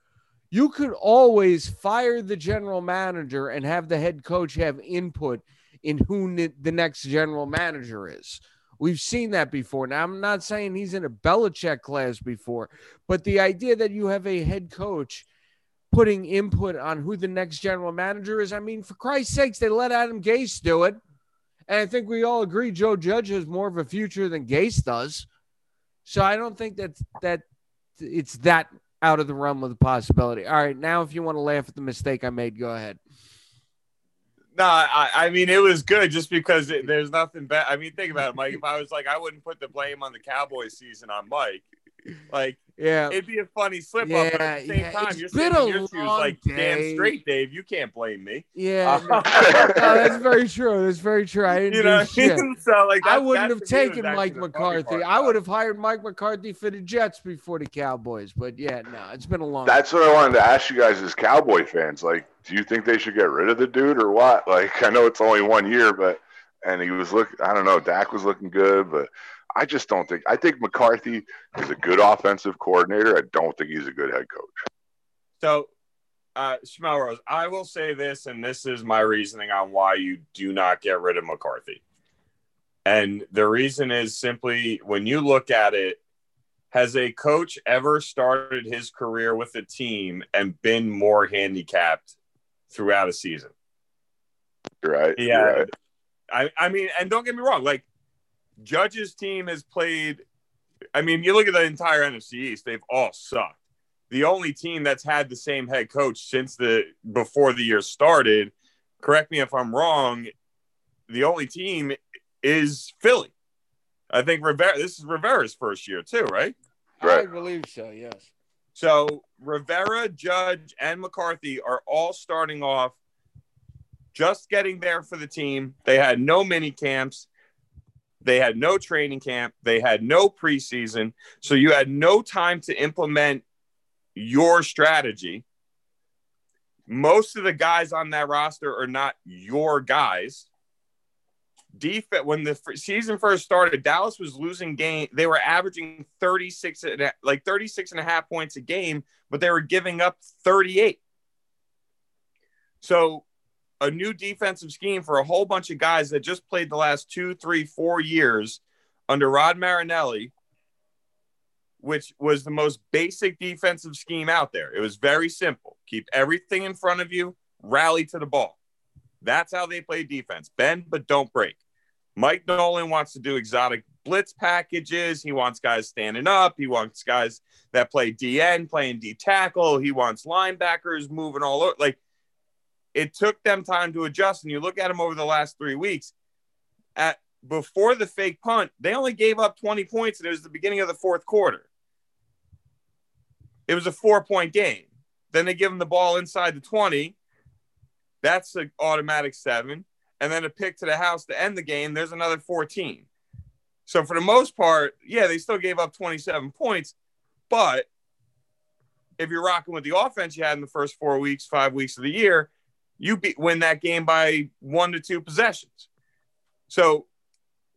you could always fire the general manager and have the head coach have input in who the next general manager is. We've seen that before. Now, I'm not saying he's in a Belichick class before, but the idea that you have a head coach putting input on who the next general manager is, I mean, for Christ's sakes, they let Adam Gase do it. And I think we all agree Joe Judge has more of a future than Gase does. So I don't think that that it's that out of the realm of the possibility. All right, now if you want to laugh at the mistake I made, go ahead. No, I, I mean it was good just because it, there's nothing bad. I mean, think about it, Mike. If I was like, I wouldn't put the blame on the Cowboys season on Mike. Like, yeah, it'd be a funny slip Yeah, up, but at the same yeah, time, it's you're been sitting a in your shoes long like, damn straight, Dave. You can't blame me. Yeah, no, uh, no, that's very true. That's very true. I didn't You know, what I shit. mean? so like, I wouldn't that have to me was taken Mike McCarthy. I would have hired Mike McCarthy for the Jets before the Cowboys. But yeah, no, it's been a long. That's what I wanted to ask you guys as Cowboy fans. Like, do you think they should get rid of the dude or what? Like, I know it's only one year, but and he was look. I don't know. Dak was looking good, but I just don't think. I think McCarthy is a good offensive coordinator. I don't think he's a good head coach. So, uh, Schmel Rose, I will say this, and this is my reasoning on why you do not get rid of McCarthy. And the reason is simply when you look at it, has a coach ever started his career with a team and been more handicapped throughout a season? You're right. Yeah. You're right. I, I mean, and don't get me wrong, like Judge's team has played. I mean, you look at the entire NFC East; they've all sucked. The only team that's had the same head coach since the before the year started. Correct me if I'm wrong. The only team is Philly. I think Rivera. This is Rivera's first year too, right? I believe so. Yes. So Rivera, Judge, and McCarthy are all starting off just getting there for the team. They had no mini camps. They had no training camp. They had no preseason. So you had no time to implement your strategy. Most of the guys on that roster are not your guys. Defense when the season first started, Dallas was losing game. They were averaging 36 and a- like 36 and a half points a game, but they were giving up 38. So a new defensive scheme for a whole bunch of guys that just played the last two, three, four years under Rod Marinelli, which was the most basic defensive scheme out there. It was very simple. Keep everything in front of you, rally to the ball. That's how they play defense. Bend, but don't break. Mike Nolan wants to do exotic blitz packages. He wants guys standing up. He wants guys that play DN, playing D tackle. He wants linebackers moving all over. Like it took them time to adjust. And you look at them over the last three weeks. At before the fake punt, they only gave up 20 points, and it was the beginning of the fourth quarter. It was a four-point game. Then they give them the ball inside the 20. That's an automatic seven. And then a pick to the house to end the game. There's another 14. So for the most part, yeah, they still gave up 27 points. But if you're rocking with the offense you had in the first four weeks, five weeks of the year, you beat, win that game by one to two possessions. So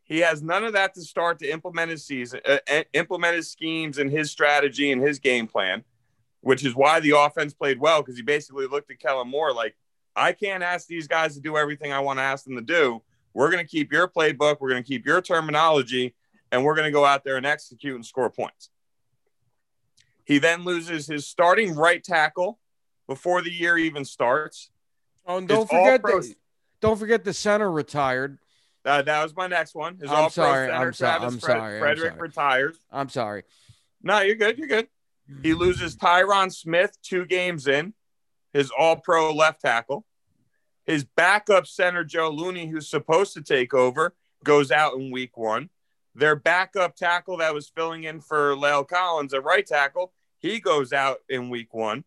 he has none of that to start to implement his season, uh, uh, implement his schemes and his strategy and his game plan, which is why the offense played well because he basically looked at Kellen Moore like, I can't ask these guys to do everything I want to ask them to do. We're going to keep your playbook, we're going to keep your terminology, and we're going to go out there and execute and score points. He then loses his starting right tackle before the year even starts. Oh, and don't It's forget the, don't forget the center retired. Uh, that was my next one. His I'm all-pro sorry, center, I'm so- I'm Fred- sorry, I'm Frederick sorry. retires. I'm sorry. No, you're good. You're good. He loses Tyron Smith two games in, his all pro left tackle. His backup center, Joe Looney, who's supposed to take over, goes out in week one. Their backup tackle that was filling in for La'el Collins, a right tackle, he goes out in week one.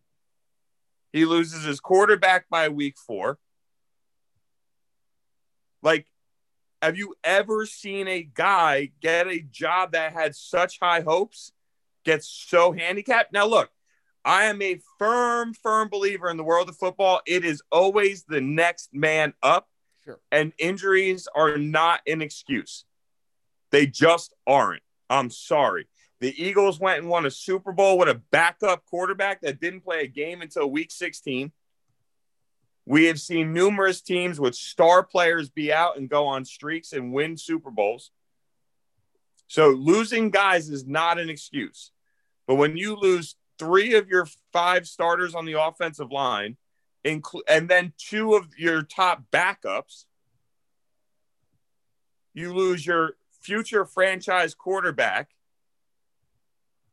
He loses his quarterback by week four. Like, have you ever seen a guy get a job that had such high hopes get so handicapped? Now, look, I am a firm, firm believer in the world of football. It is always the next man up, Sure. and injuries are not an excuse. They just aren't. I'm sorry. The Eagles went and won a Super Bowl with a backup quarterback that didn't play a game until week 16. We have seen numerous teams with star players be out and go on streaks and win Super Bowls. So losing guys is not an excuse. But when you lose three of your five starters on the offensive line, inclu- and then two of your top backups, you lose your future franchise quarterback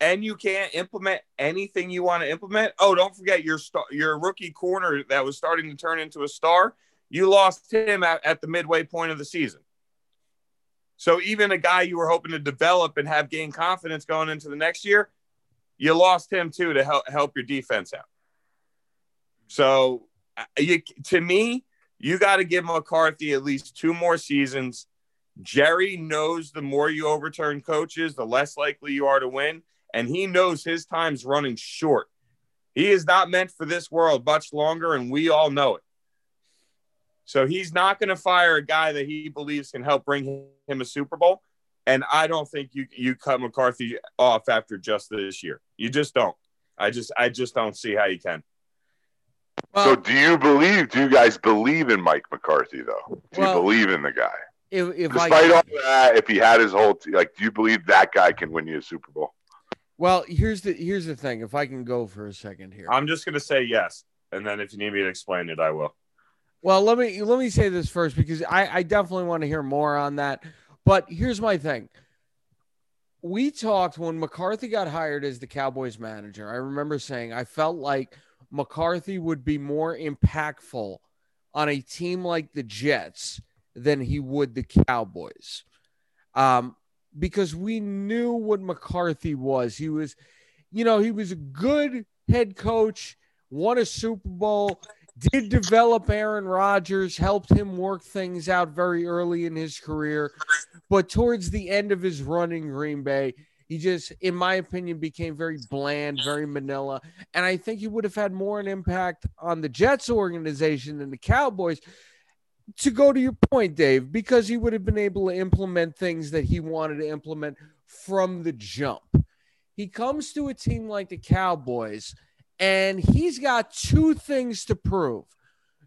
and you can't implement anything you want to implement. Oh, don't forget your star, your rookie corner that was starting to turn into a star. You lost him at, at the midway point of the season. So even a guy you were hoping to develop and have gain confidence going into the next year, you lost him too to help help your defense out. So uh, you, to me, you got to give McCarthy at least two more seasons. Jerry knows the more you overturn coaches, the less likely you are to win and he knows his time's running short. He is not meant for this world much longer, and we all know it. So he's not going to fire a guy that he believes can help bring him a Super Bowl. And I don't think you you cut McCarthy off after just this year. You just don't. I just I just don't see how you can. Well, so do you believe? Do you guys believe in Mike McCarthy though? Do well, you believe in the guy? If, if Despite I, all that, if he had his whole like, do you believe that guy can win you a Super Bowl? Well, here's the here's the thing. If I can go for a second here, I'm just gonna say yes, and then if you need me to explain it, I will. Well, let me let me say this first because I, I definitely want to hear more on that. But here's my thing. We talked when McCarthy got hired as the Cowboys manager. I remember saying I felt like McCarthy would be more impactful on a team like the Jets than he would the Cowboys. Um, because we knew what McCarthy was. He was, you know, he was a good head coach, won a Super Bowl, did develop Aaron Rodgers, helped him work things out very early in his career. But towards the end of his run in Green Bay, he just, in my opinion, became very bland, very manila. And I think he would have had more an impact on the Jets organization than the Cowboys to go to your point, Dave, because he would have been able to implement things that he wanted to implement from the jump. He comes to a team like the Cowboys, and he's got two things to prove.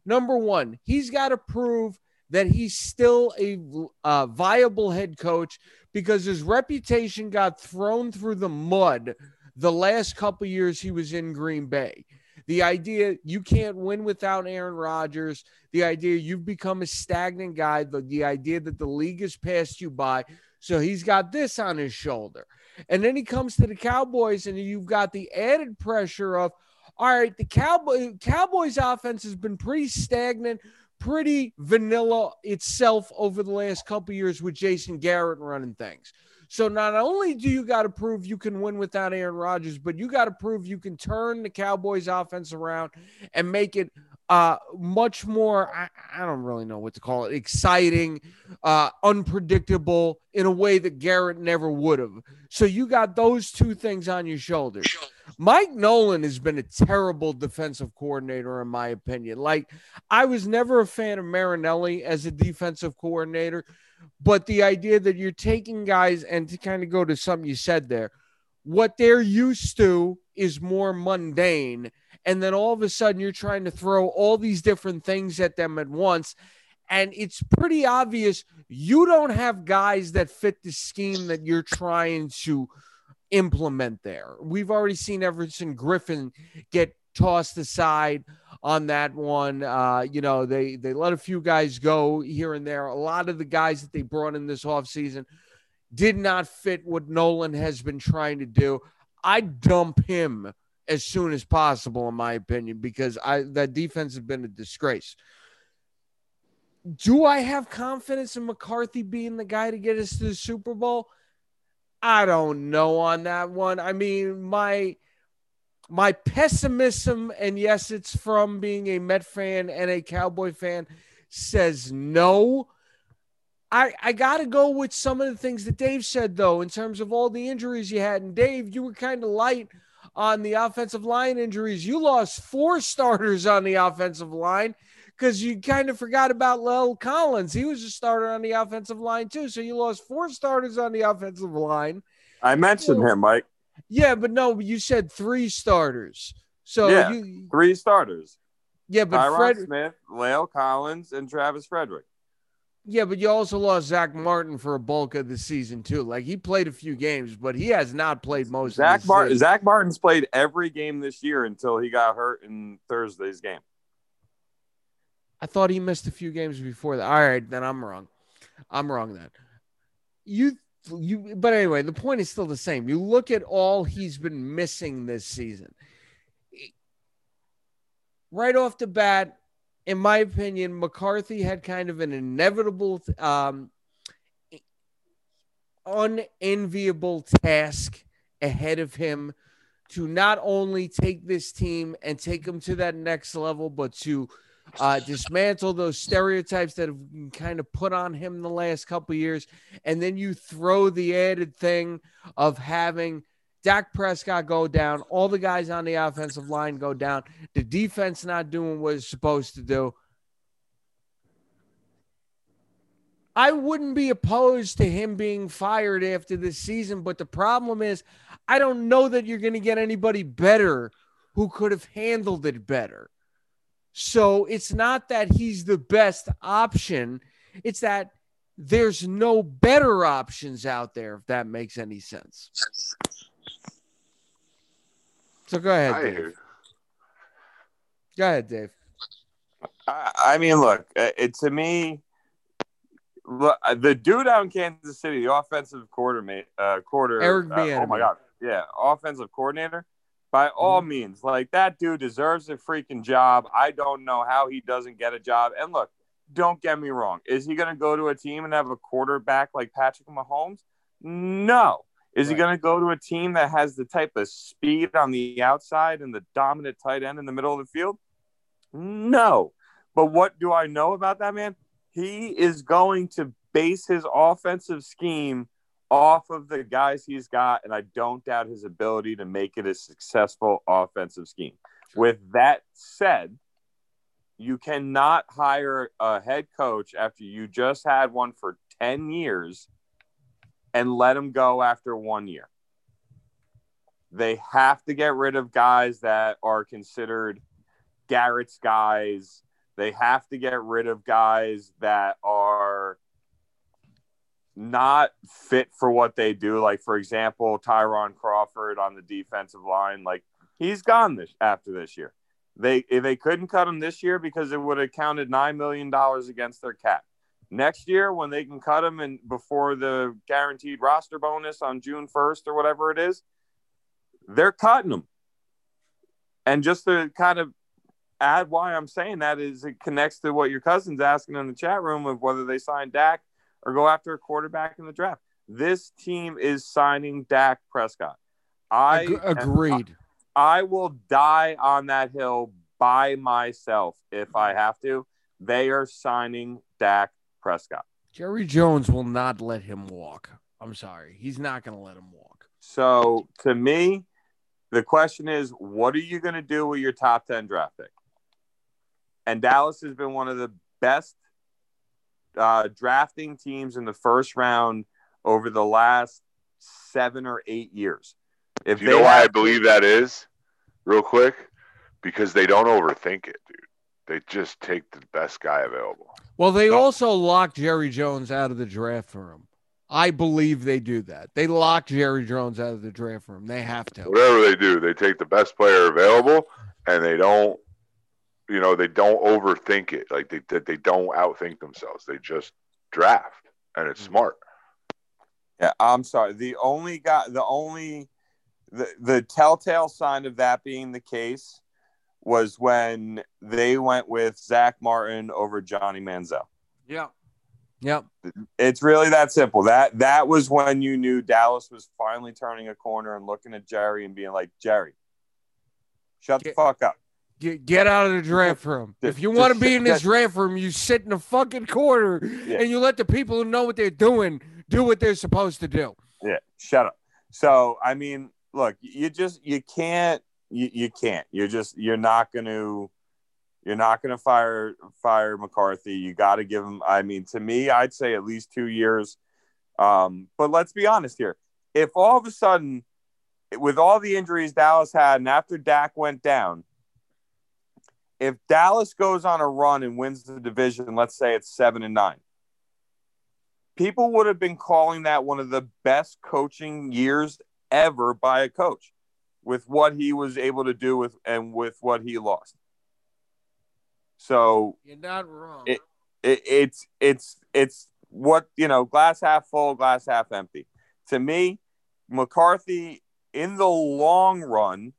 Number one, he's got to prove that he's still a uh, viable head coach because his reputation got thrown through the mud the last couple years he was in Green Bay. The idea you can't win without Aaron Rodgers, the idea you've become a stagnant guy, the, the idea that the league has passed you by. So he's got this on his shoulder. And then he comes to the Cowboys, and you've got the added pressure of, all right, the Cowboy, Cowboys offense has been pretty stagnant, pretty vanilla itself over the last couple years with Jason Garrett running things. So not only do you got to prove you can win without Aaron Rodgers, but you got to prove you can turn the Cowboys offense around and make it uh, much more, I, I, don't really know what to call it, exciting, uh, unpredictable in a way that Garrett never would have. So you got those two things on your shoulders. Mike Nolan has been a terrible defensive coordinator, in my opinion. Like, I was never a fan of Marinelli as a defensive coordinator but the idea that you're taking guys and to kind of go to something you said there, what they're used to is more mundane. And then all of a sudden you're trying to throw all these different things at them at once. And it's pretty obvious you don't have guys that fit the scheme that you're trying to implement there. We've already seen Everson Griffen get tossed aside on that one. Uh, you know, they they let a few guys go here and there. A lot of the guys that they brought in this offseason did not fit what Nolan has been trying to do. I dump him as soon as possible, in my opinion, because I that defense has been a disgrace. Do I have confidence in McCarthy being the guy to get us to the Super Bowl? I don't know on that one. I mean, my my pessimism, and yes, it's from being a Met fan and a Cowboy fan, says no. I, I got to go with some of the things that Dave said, though, in terms of all the injuries you had. And Dave, you were kind of light on the offensive line injuries. You lost four starters on the offensive line because you kind of forgot about La'el Collins. He was a starter on the offensive line, too. So you lost four starters on the offensive line. I mentioned him, Mike. Yeah, but no, you said three starters. So yeah, you, three starters. Yeah, but Tyron Fred Smith, La'el Collins, and Travis Frederick. Yeah, but you also lost Zack Martin for a bulk of the season too. Like he played a few games, but he has not played most. Zack Martin. Zack Martin's played every game this year until he got hurt in Thursday's game. I thought he missed a few games before that. All right, then I'm wrong. I'm wrong then. You you but anyway, the point is still the same. You look at all he's been missing this season. Right off the bat, in my opinion, McCarthy had kind of an inevitable, um, unenviable task ahead of him to not only take this team and take them to that next level, but to uh, dismantle those stereotypes that have been kind of put on him the last couple years. And then you throw the added thing of having Dak Prescott go down, all the guys on the offensive line go down, the defense not doing what it's supposed to do. I wouldn't be opposed to him being fired after this season, but the problem is, I don't know that you're going to get anybody better who could have handled it better. So it's not that he's the best option, it's that there's no better options out there, if that makes any sense. So go ahead. I Dave. hear. Go ahead, Dave. I, I mean, look, uh, it to me, look, uh, the dude out in Kansas City, the offensive coordinator, uh, quarter, Eric uh, oh my god, yeah, offensive coordinator. By all mm-hmm. means, like that dude deserves a freaking job. I don't know how he doesn't get a job. And look, don't get me wrong. Is he going to go to a team and have a quarterback like Patrick Mahomes? No. Is he going to go to a team that has the type of speed on the outside and the dominant tight end in the middle of the field? No. But what do I know about that man? He is going to base his offensive scheme off of the guys he's got, and I don't doubt his ability to make it a successful offensive scheme. With that said, you cannot hire a head coach after you just had one for 10 years and let him go after one year. They have to get rid of guys that are considered Garrett's guys. They have to get rid of guys that are not fit for what they do. Like, for example, Tyrone Crawford on the defensive line. Like, he's gone this after this year. They they couldn't cut him this year because it would have counted nine million dollars against their cap. Next year, when they can cut him and before the guaranteed roster bonus on June first or whatever it is, they're cutting him. And just to kind of add why I'm saying that is it connects to what your cousin's asking in the chat room of whether they sign Dak or go after a quarterback in the draft. This team is signing Dak Prescott. I Ag- agreed. I will die on that hill by myself if I have to. They are signing Dak Prescott. Jerry Jones will not let him walk. I'm sorry. He's not going to let him walk. So to me, the question is, what are you going to do with your top 10 draft pick? And Dallas has been one of the best uh, drafting teams in the first round over the last seven or eight years. If Do you know why I believe that is? Real quick, because they don't overthink it, dude. They just take the best guy available. Well, they No. also locked Jerry Jones out of the draft for him. I believe they do that. They lock Jerry Jones out of the draft room. They have to. Whatever they do, they take the best player available, and they don't, you know, they don't overthink it. Like they they, they don't outthink themselves. They just draft, and it's Mm-hmm. smart. Yeah, I'm sorry. The only guy, the only, the, the telltale sign of that being the case was when they went with Zack Martin over Johnny Manziel. Yeah. Yep. It's really that simple. That that was when you knew Dallas was finally turning a corner and looking at Jerry and being like, Jerry, shut the fuck up. Get, get out of the draft room. If you want to be in this draft room, you sit in the fucking corner Yeah. and you let the people who know what they're doing do what they're supposed to do. Yeah, shut up. So I mean, look, you just you can't you, you can't. You're just you're not gonna you're not gonna fire fire McCarthy. You got to give him. I mean, to me, I'd say at least two years. Um, but let's be honest here. If all of a sudden, with all the injuries Dallas had, and after Dak went down, if Dallas goes on a run and wins the division, let's say it's seven and nine, people would have been calling that one of the best coaching years ever by a coach with what he was able to do with and with what he lost. So you're not wrong. It, it, it's it's it's what you know, glass half full, glass half empty. To me, McCarthy in the long run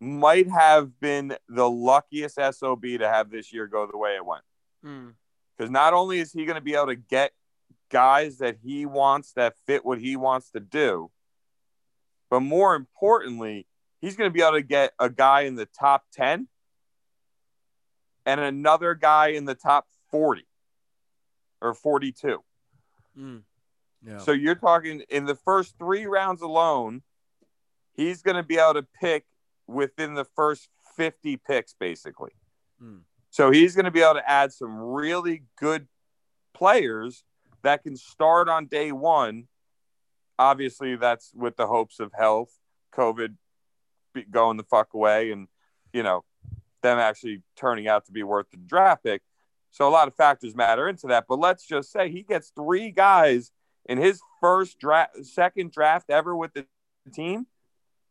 might have been the luckiest SOB to have this year go the way it went. Because mm. not only is he going to be able to get guys that he wants that fit what he wants to do, but more importantly, he's going to be able to get a guy in the top 10 and another guy in the top 40 or 42. Mm. Yeah. So you're talking in the first three rounds alone, he's going to be able to pick within the first 50 picks, basically. Mm. So he's going to be able to add some really good players that can start on day one. Obviously, that's with the hopes of health, COVID going the fuck away, and, you know, them actually turning out to be worth the draft pick. So a lot of factors matter into that. But let's just say he gets three guys in his first draft, second draft ever with the team,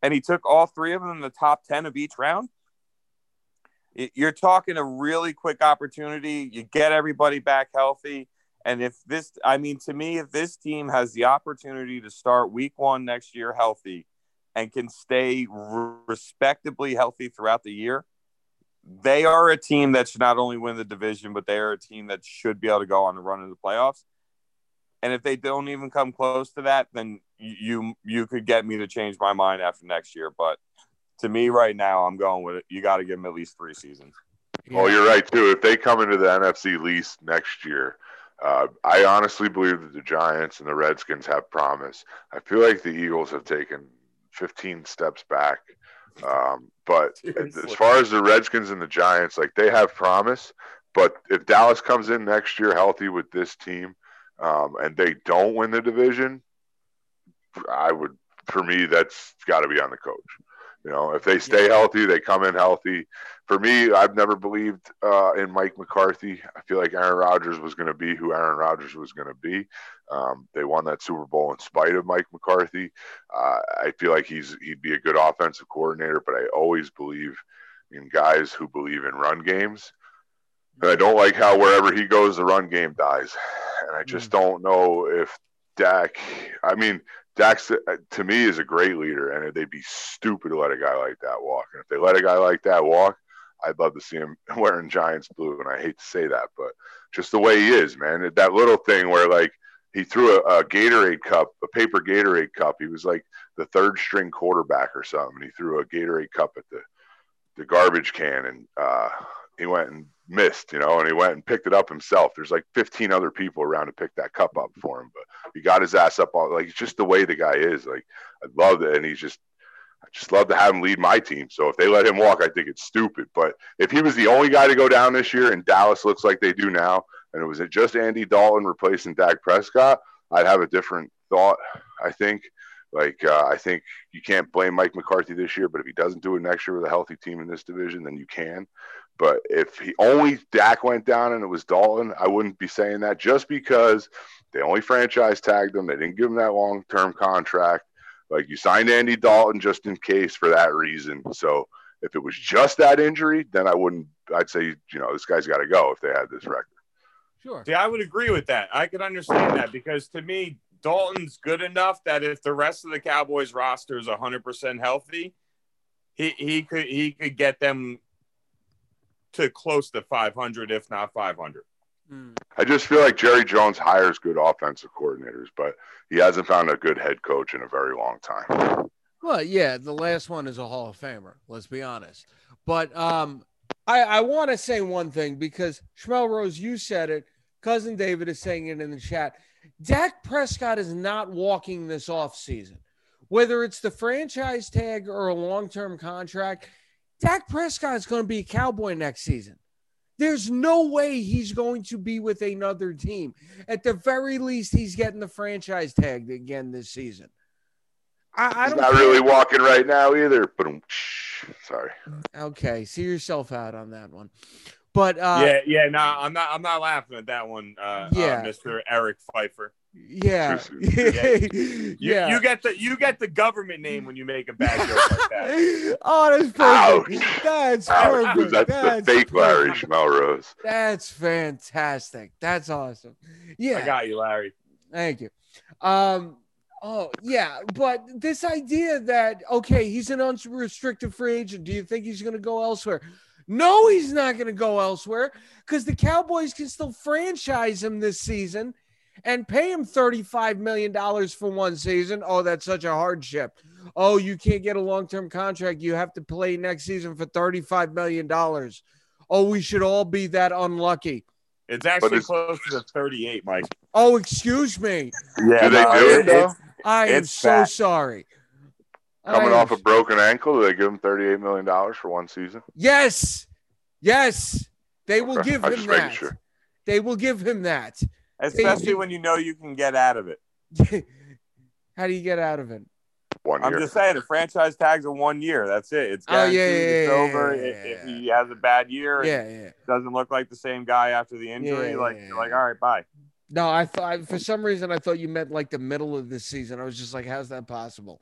and he took all three of them in the top 10 of each round. You're talking a really quick opportunity. You get everybody back healthy. And if this, I mean, to me, if this team has the opportunity to start week one next year healthy and can stay respectably healthy throughout the year, they are a team that should not only win the division, but they are a team that should be able to go on a run in the playoffs. And if they don't even come close to that, then you you could get me to change my mind after next year. But to me, right now, I'm going with it. You got to give them at least three seasons. Yeah. Oh, you're right too. If they come into the NFC least next year, uh, I honestly believe that the Giants and the Redskins have promise. I feel like the Eagles have taken 15 steps back um, but Seriously. as far as the Redskins and the Giants, like they have promise. But if Dallas comes in next year healthy with this team, um, and they don't win the division, I would, for me, that's got to be on the coach. You know, if they stay yeah. healthy, they come in healthy. For me, I've never believed uh, in Mike McCarthy. I feel like Aaron Rodgers was going to be who Aaron Rodgers was going to be. Um, they won that Super Bowl in spite of Mike McCarthy. Uh, I feel like he's he'd be a good offensive coordinator, but I always believe in guys who believe in run games. And I don't like how wherever he goes, the run game dies. And I just mm. don't know if Dak. I mean, Dax uh, to me is a great leader, and they'd be stupid to let a guy like that walk. And if they let a guy like that walk, I'd love to see him wearing Giants blue. And I hate to say that, but just the way he is, man. That little thing where like he threw a, a Gatorade cup, a paper Gatorade cup. He was like the third string quarterback or something. And he threw a Gatorade cup at the the garbage can, and uh, he went and missed, you know, and he went and picked it up himself. There's like 15 other people around to pick that cup up for him, but he got his ass up all like it's just the way the guy is. Like I love it, and he's just I just love to have him lead my team. So if they let him walk, I think it's stupid. But if he was the only guy to go down this year, and Dallas looks like they do now, and it was just Andy Dalton replacing Dak Prescott, I'd have a different thought. I think. Like uh, I think you can't blame Mike McCarthy this year, but if he doesn't do it next year with a healthy team in this division, then you can. But if he only Dak went down and it was Dalton, I wouldn't be saying that just because they only franchise tagged him. They didn't give him that long term contract. Like you signed Andy Dalton just in case for that reason. So if it was just that injury, then I wouldn't. I'd say you know this guy's got to go if they had this record. Sure. Yeah, I would agree with that. I could understand that because to me, Dalton's good enough that if the rest of the Cowboys roster is 100% healthy, he, he could he could get them to close to 500, if not 500. I just feel like Jerry Jones hires good offensive coordinators, but he hasn't found a good head coach in a very long time. Well, yeah, the last one is a Hall of Famer. Let's be honest. But um, I, I want to say one thing because Schmel Rose, you said it. Cousin David is saying it in the chat. Dak Prescott is not walking this off season, whether it's the franchise tag or a long term contract. Dak Prescott is going to be a Cowboy next season. There's no way he's going to be with another team. At the very least, he's getting the franchise tag again this season. I, I don't. Not really walking right now either. But sorry. Okay, see yourself out on that one. But uh, yeah, yeah, no, I'm not. I'm not laughing at that one. Uh, Yeah. uh, Mr. Eric Pfeiffer. Yeah, Yeah. You, yeah. you get the you get the government name when you make a bad joke like that. oh, that's perfect. Ouch. That's Ouch, perfect. that's, That's the fake Larry perfect. Melrose. That's fantastic. That's awesome. Yeah. I got you, Larry. Thank you. Um, oh yeah, but this idea that okay, he's an unrestricted free agent. Do you think he's going to go elsewhere? No, he's not going to go elsewhere because the Cowboys can still franchise him this season and pay him thirty-five million dollars for one season. Oh, that's such a hardship. Oh, you can't get a long-term contract. You have to play next season for thirty-five million dollars. Oh, we should all be that unlucky. It's actually it's- close to 38, Mike. Oh, excuse me. Yeah, Do they no, do it, it- though? I am so bad. sorry. Coming I off am- a broken ankle, do they give him $38 million for one season? yes, yes, they will Okay, give him that. sure. They will give him that. Especially when you know you can get out of it. How do you get out of it? One I'm year. just saying, the franchise tag's a one year. That's it. It's Oh, yeah, guaranteed. yeah, it's yeah, over. yeah, If- yeah, if yeah. he has a bad year, and Yeah, yeah. doesn't look like the same guy after the injury, Yeah, like yeah, you're like, all right, bye. No, I thought for some reason I thought you meant like the middle of the season. I was just like, how's that possible?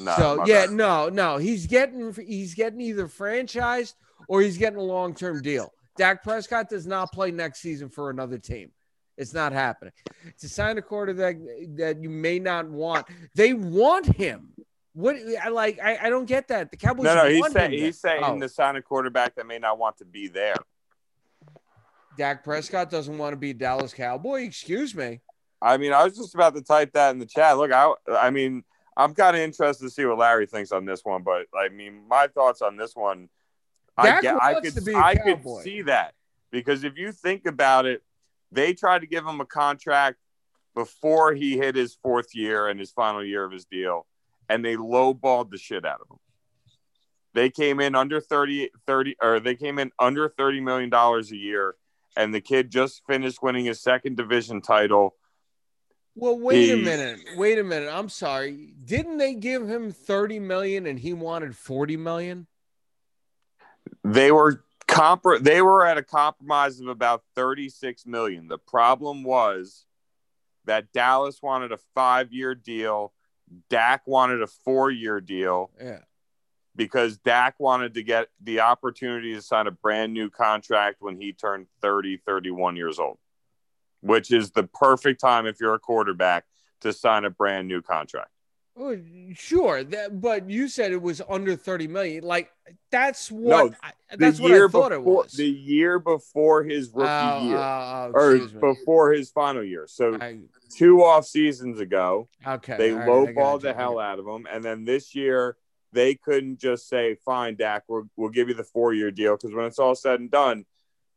No, so yeah, bad. no, no, he's getting he's getting either franchised or he's getting a long term deal. Dak Prescott does not play next season for another team. It's not happening. To sign a quarterback that you may not want, they want him. What I like, I, I don't get that. The Cowboys. no, no. He's saying he's saying Oh, to sign a quarterback that may not want to be there. Dak Prescott doesn't want to be a Dallas Cowboy. Excuse me. I mean, I was just about to type that in the chat. Look, I, I mean, I'm kind of interested to see what Larry thinks on this one, but I mean, my thoughts on this one, I Dak get, I could, to be a I could see that because if you think about it, they tried to give him a contract before he hit his fourth year and his final year of his deal, and they lowballed the shit out of him. They came in under 30, 30 or they came in under $30 million a year, and the kid just finished winning his second division title. Well, wait a minute. Wait a minute. I'm sorry. Didn't they give him 30 million and he wanted 40 million? they were compr- they were at a compromise of about 36 million. The problem was that dallas wanted a five-year deal. Dak wanted a four-year deal Yeah. because dak wanted to get the opportunity to sign a brand new contract when he turned 30 31 years old which is the perfect time if you're a quarterback to sign a brand new contract Oh, sure. That, but you said it was under 30 million. Like that's what I, that's the what I thought before, it was. the year before his oh, rookie Oh, year oh, oh, or me. before his final year so I- two off seasons ago. okay. They all right, I lowballed the hell out of him, and then this year they couldn't just say, "Fine, Dak, we'll, we'll give you the four year deal." Because when it's all said and done,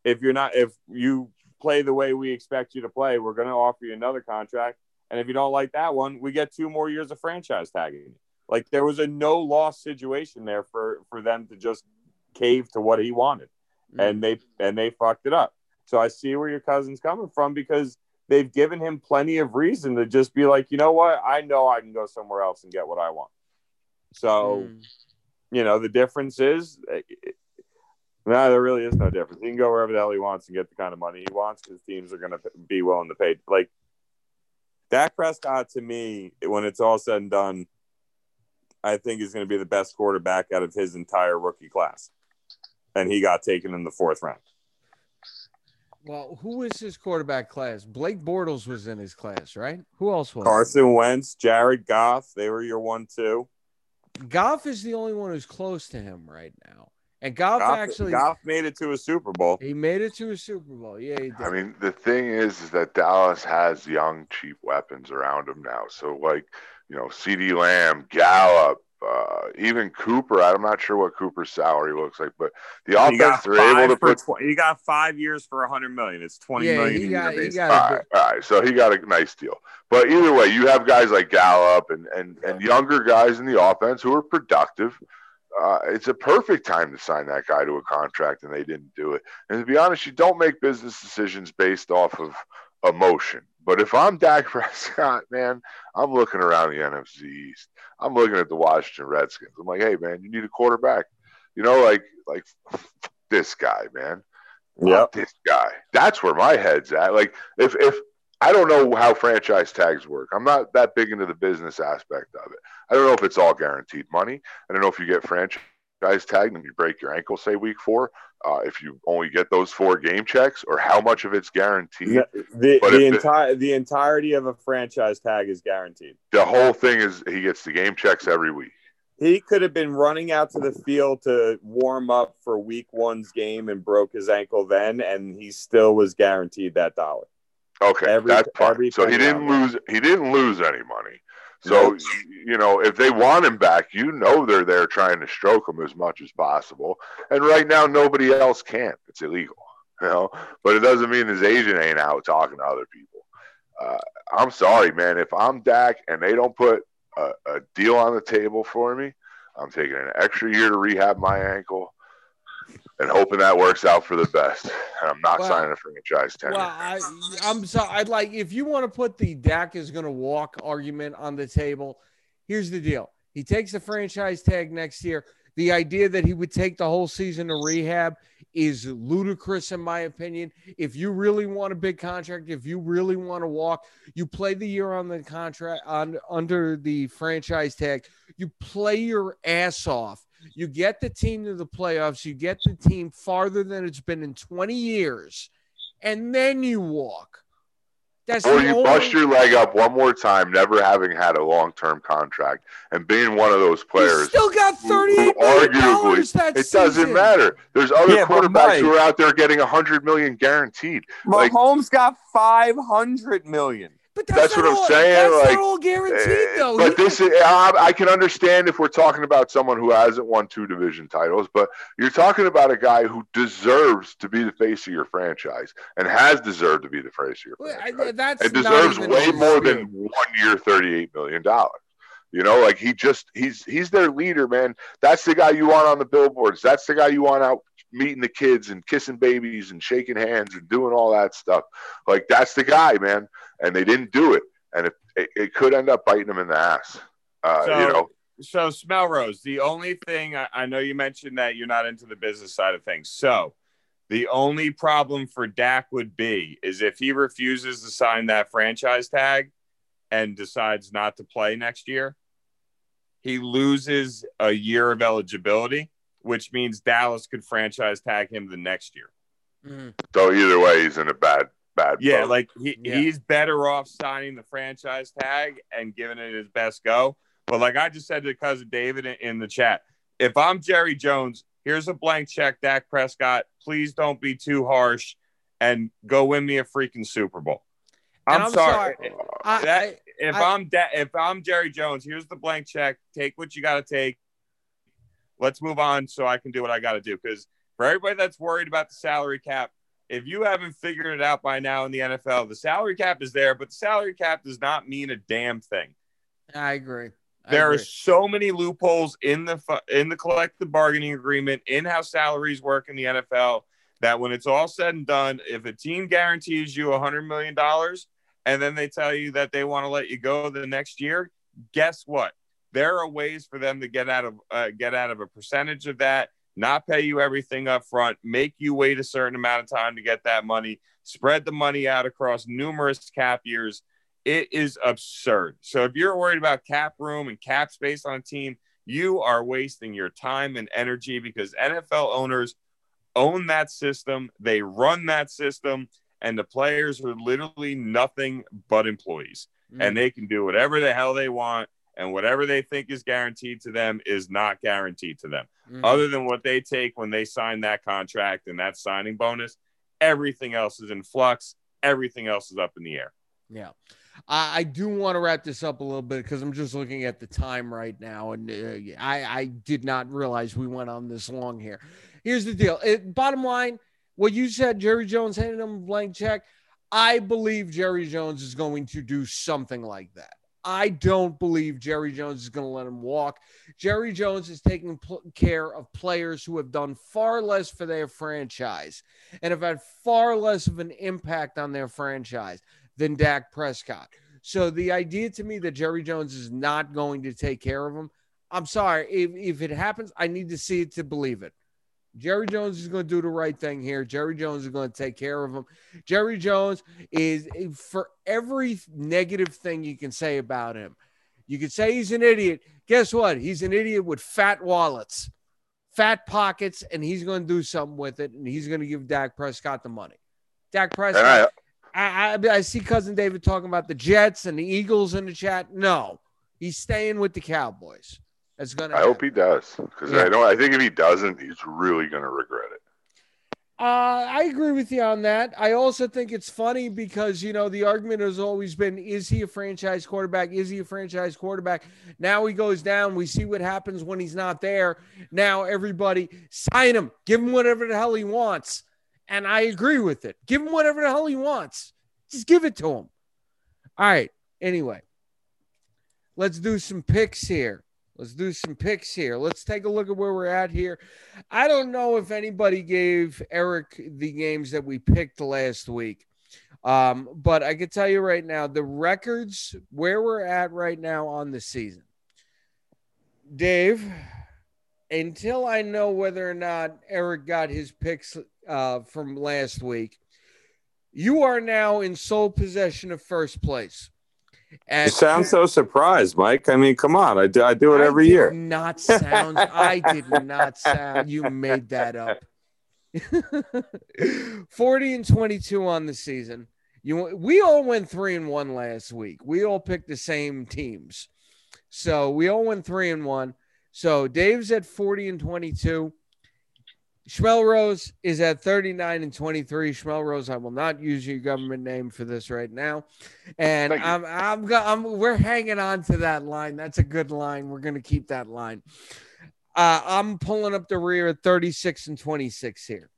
if you're not, if you play the way we expect you to play, we're going to offer you another contract, and if you don't like that one, we get two more years of franchise tagging. Like there was a no loss situation there for for them to just cave to what he wanted Mm. and they and they fucked it up. So I see where your cousin's coming from because they've given him plenty of reason to just be like, you know what, I know I can go somewhere else and get what I want. So Mm. you know the difference is, eh, no, there really is no difference. He can go wherever the hell he wants and get the kind of money he wants because teams are going to be willing to pay. Like Dak Prescott, to me, when it's all said and done, I think is going to be the best quarterback out of his entire rookie class, and he got taken in the fourth round. Well, who was his quarterback class? Blake Bortles was in his class, right? Who else was? Carson Wentz, Jared Goff, they were your one two. Goff is the only one who's close to him right now. And Goff, Goff, actually Goff made it to a Super Bowl. he made it to a Super Bowl. Yeah, he did. I mean, the thing is, is that Dallas has young, cheap weapons around him now. So, like, you know, CeeDee Lamb, Gallup, uh, even Cooper. I'm not sure what Cooper's salary looks like, but the You offense they're able to put. tw- you got five years for a hundred million. It's twenty yeah, million he got, he got All a right, all right, so he got a nice deal. But either way, you have guys like Gallup and and and younger guys in the offense who are productive. Uh, it's a perfect time to sign that guy to a contract, and they didn't do it. And to be honest, you don't make business decisions based off of emotion. But if I'm Dak Prescott, man, I'm looking around the NFC East. I'm looking at the Washington Redskins. I'm like, hey, man, you need a quarterback. You know, like like this guy, man. yeah, this guy. That's where my head's at. Like, if if I don't know how franchise tags work. I'm not that big into the business aspect of it. I don't know if it's all guaranteed money. I don't know if you get franchise tagged and you break your ankle, say week four, uh, if you only get those four game checks, or how much of it's guaranteed. The, the entire the entirety of a franchise tag is guaranteed. The whole thing is he gets the game checks every week. He could have been running out to the field to warm up for week one's game and broke his ankle then, and he still was guaranteed that dollar. Okay, every, that's fine. So he didn't lose. He didn't lose any money. So nope. you know, if they want him back, you know they're there trying to stroke him as much as possible. And right now, nobody else can. It's illegal, you know. But it doesn't mean his agent ain't out talking to other people. Uh, I'm sorry, man. If I'm Dak and they don't put a, a deal on the table for me, I'm taking an extra year to rehab my ankle and hoping that works out for the best. And I'm not signing a franchise tag. Well, I, I'm sorry. I'd like if you want to put the Dak is going to walk argument on the table. Here's the deal: he takes the franchise tag next year. The idea that he would take the whole season to rehab is ludicrous, in my opinion. If you really want a big contract, if you really want to walk, you play the year on the contract on under the franchise tag. You play your ass off you get the team to the playoffs, you get the team farther than it's been in 20 years, and then you walk. That's or you only... bust your leg up one more time, never having had a long term contract, and being one of those players. still got thirty eight arguably, that it season. doesn't matter. There's other yeah, quarterbacks Mike, who are out there getting hundred million guaranteed. Mahomes like, got five hundred million. But that's, that's what I'm saying. That's like, not all guaranteed, eh, though. But he, this is, I, I can understand if we're talking about someone who hasn't won two division titles, but you're talking about a guy who deserves to be the face of your franchise and has deserved to be the face of your franchise. I, that's and deserves way more than one year, $38 million. You know, like he just he's he's their leader, man. That's the guy you want on the billboards. That's the guy you want out meeting the kids and kissing babies and shaking hands and doing all that stuff. Like that's the guy, man. And they didn't do it, and it, it, it could end up biting them in the ass. Uh, so, you know. So Schmelrose, the only thing I, I know you mentioned that you're not into the business side of things. So the only problem for Dak would be is if he refuses to sign that franchise tag and decides not to play next year, he loses a year of eligibility which means Dallas could franchise tag him the next year. Mm-hmm. So either way, he's in a bad, bad. Yeah, boat. like he, yeah. he's better off signing the franchise tag and giving it his best go. But like I just said to cousin David in, in the chat, if I'm Jerry Jones, here's a blank check, Dak Prescott. Please don't be too harsh and go win me a freaking Super Bowl. I'm, I'm sorry. sorry. I, that, if I, am da- if I'm Jerry Jones, here's the blank check. Take what you got to take let's move on so I can do what I got to do. Because for everybody that's worried about the salary cap, if you haven't figured it out by now in the NFL, the salary cap is there, but the salary cap does not mean a damn thing. I agree. I there agree. are so many loopholes in the in the collective bargaining agreement, in how salaries work in the NFL, that when it's all said and done, if a team guarantees you a hundred million dollars and then they tell you that they want to let you go the next year, guess what? there are ways for them to get out of uh, get out of a percentage of that not pay you everything up front make you wait a certain amount of time to get that money spread the money out across numerous cap years. It is absurd. So if you're worried about cap room and cap space on a team you are wasting your time and energy because nfl owners own that system they run that system and the players are literally nothing but employees. Mm. and they can do whatever the hell they want and whatever they think is guaranteed to them is not guaranteed to them. Mm-hmm. Other than what they take when they sign that contract and that signing bonus, everything else is in flux. Everything else is up in the air. Yeah. I, I do want to wrap this up a little bit because I'm just looking at the time right now, and uh, I, I did not realize we went on this long here. Here's the deal. It, bottom line, what you said, Jerry Jones handed him a blank check. I believe Jerry Jones is going to do something like that. I don't believe Jerry Jones is going to let him walk. Jerry Jones is taking pl- care of players who have done far less for their franchise and have had far less of an impact on their franchise than Dak Prescott. So the idea to me that Jerry Jones is not going to take care of him, I'm sorry. If, if it happens, I need to see it to believe it. Jerry Jones is going to do the right thing here. Jerry Jones is going to take care of him. Jerry Jones is eh, for every negative thing you can say about him. You can say he's an idiot. Guess what? He's an idiot with fat wallets, fat pockets, and he's going to do something with it. And he's going to give Dak Prescott the money. Dak Prescott. I, I, I see cousin David talking about the Jets and the Eagles in the chat. No, he's staying with the Cowboys. That's gonna. I happen. hope he does because yeah. I know. I think if he doesn't, he's really gonna regret it. Uh, I agree with you on that. I also think it's funny because you know the argument has always been: Is he a franchise quarterback? Is he a franchise quarterback? Now he goes down. We see what happens when he's not there. Now everybody sign him, give him whatever the hell he wants, and I agree with it. Give him whatever the hell he wants. Just give it to him. All right. Anyway, let's do some picks here. Let's do some picks here. Let's take a look at where we're at here. I don't know if anybody gave Eric the games that we picked last week. Um, but I can tell you right now, the records where we're at right now on the season. Dave, until I know whether or not Eric got his picks uh, from last week, you are now in sole possession of first place. And you sound so surprised, Mike. I mean, come on. I do, I do it every year. Not sound. I did not sound. You made that up. 40 and 22 on the season. You we all went 3 and 1 last week. We all picked the same teams. So, we all went 3 and 1. So, Dave's at 40 and 22. Schmelrose is at 39 and 23. Schmelrose, I will not use your government name for this right now. And I'm, I'm, I'm, we're hanging on to that line. That's a good line. We're going to keep that line. Uh, I'm pulling up the rear at 36 and 26 here.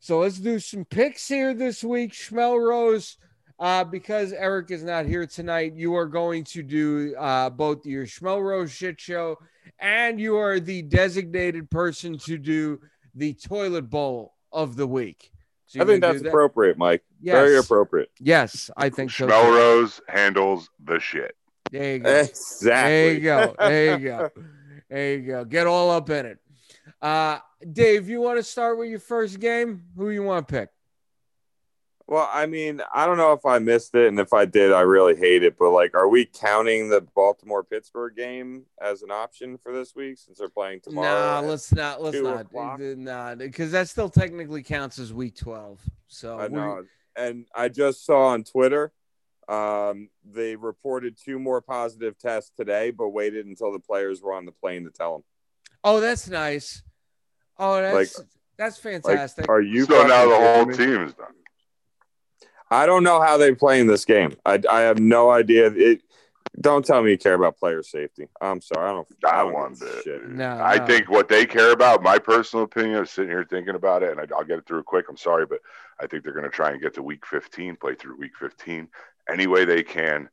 So let's do some picks here this week. Schmelrose, uh, because Eric is not here tonight, you are going to do uh, both your Schmelrose shit show and you are the designated person to do the toilet bowl of the week. So I think that's that? appropriate, Mike. Yes. Very appropriate. Yes, I think so. Melrose handles the shit. There you go. Exactly. There you go. There you go. there you go. Get all up in it. Uh, Dave, you want to start with your first game? Who you want to pick? Well, I mean, I don't know if I missed it, and if I did, I really hate it. But like, are we counting the Baltimore Pittsburgh game as an option for this week since they're playing tomorrow? No, let's not. Let's not. Nah, because that still technically counts as week twelve. So I know, and I just saw on Twitter, um, they reported two more positive tests today, but waited until the players were on the plane to tell them. Oh, that's nice. Oh, that's like, that's fantastic. Like, are you so now the whole team is done? I don't know how they play in this game. I, I have no idea. It, don't tell me you care about player safety. I'm sorry. I don't. I don't want shit. No, I no. think what they care about, my personal opinion, of sitting here thinking about it, and I, will get it through quick. I'm sorry, but I think they're going to try and get to week 15, play through week 15 any way they can,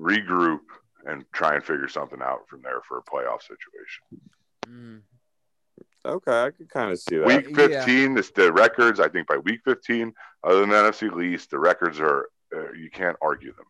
regroup, and try and figure something out from there for a playoff situation. Mm. Okay, I could kind of see that. Week 15, yeah. the records, I think by week 15, other than the NFC least, the records are, uh, you can't argue them.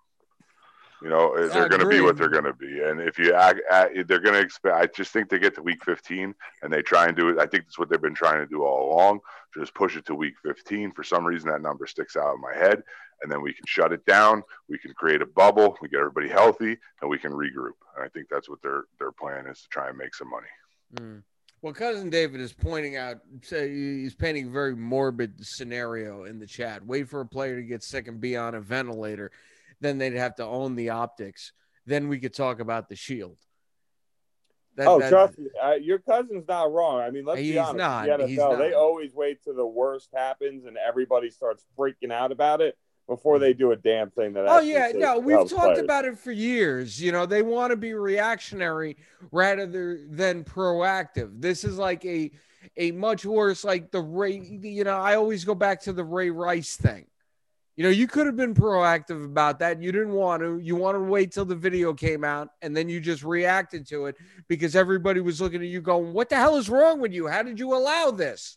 You know, uh, they're going to be what they're going to be. And if you act, act they're going to expect, I just think they get to week 15 and they try and do it. I think that's what they've been trying to do all along. Just push it to week 15. For some reason, that number sticks out in my head. And then we can shut it down. We can create a bubble. We get everybody healthy and we can regroup. And I think that's what their, their plan is to try and make some money. Mm. Well, cousin David is pointing out, he's painting a very morbid scenario in the chat. Wait for a player to get sick and be on a ventilator, then they'd have to own the optics. Then we could talk about the shield. That, oh, that, trust me, uh, your cousin's not wrong. I mean, let's be honest. Not, the NFL, they always wait till the worst happens and everybody starts freaking out about it before they do a damn thing that. Oh yeah, no, we've talked players. about it for years. You know, they want to be reactionary rather than proactive. This is like a a much worse like the Ray. You know, I always go back to the Ray Rice thing. You know, you could have been proactive about that. You didn't want to. You wanted to wait till the video came out, and then you just reacted to it because everybody was looking at you, going, "What the hell is wrong with you? How did you allow this?"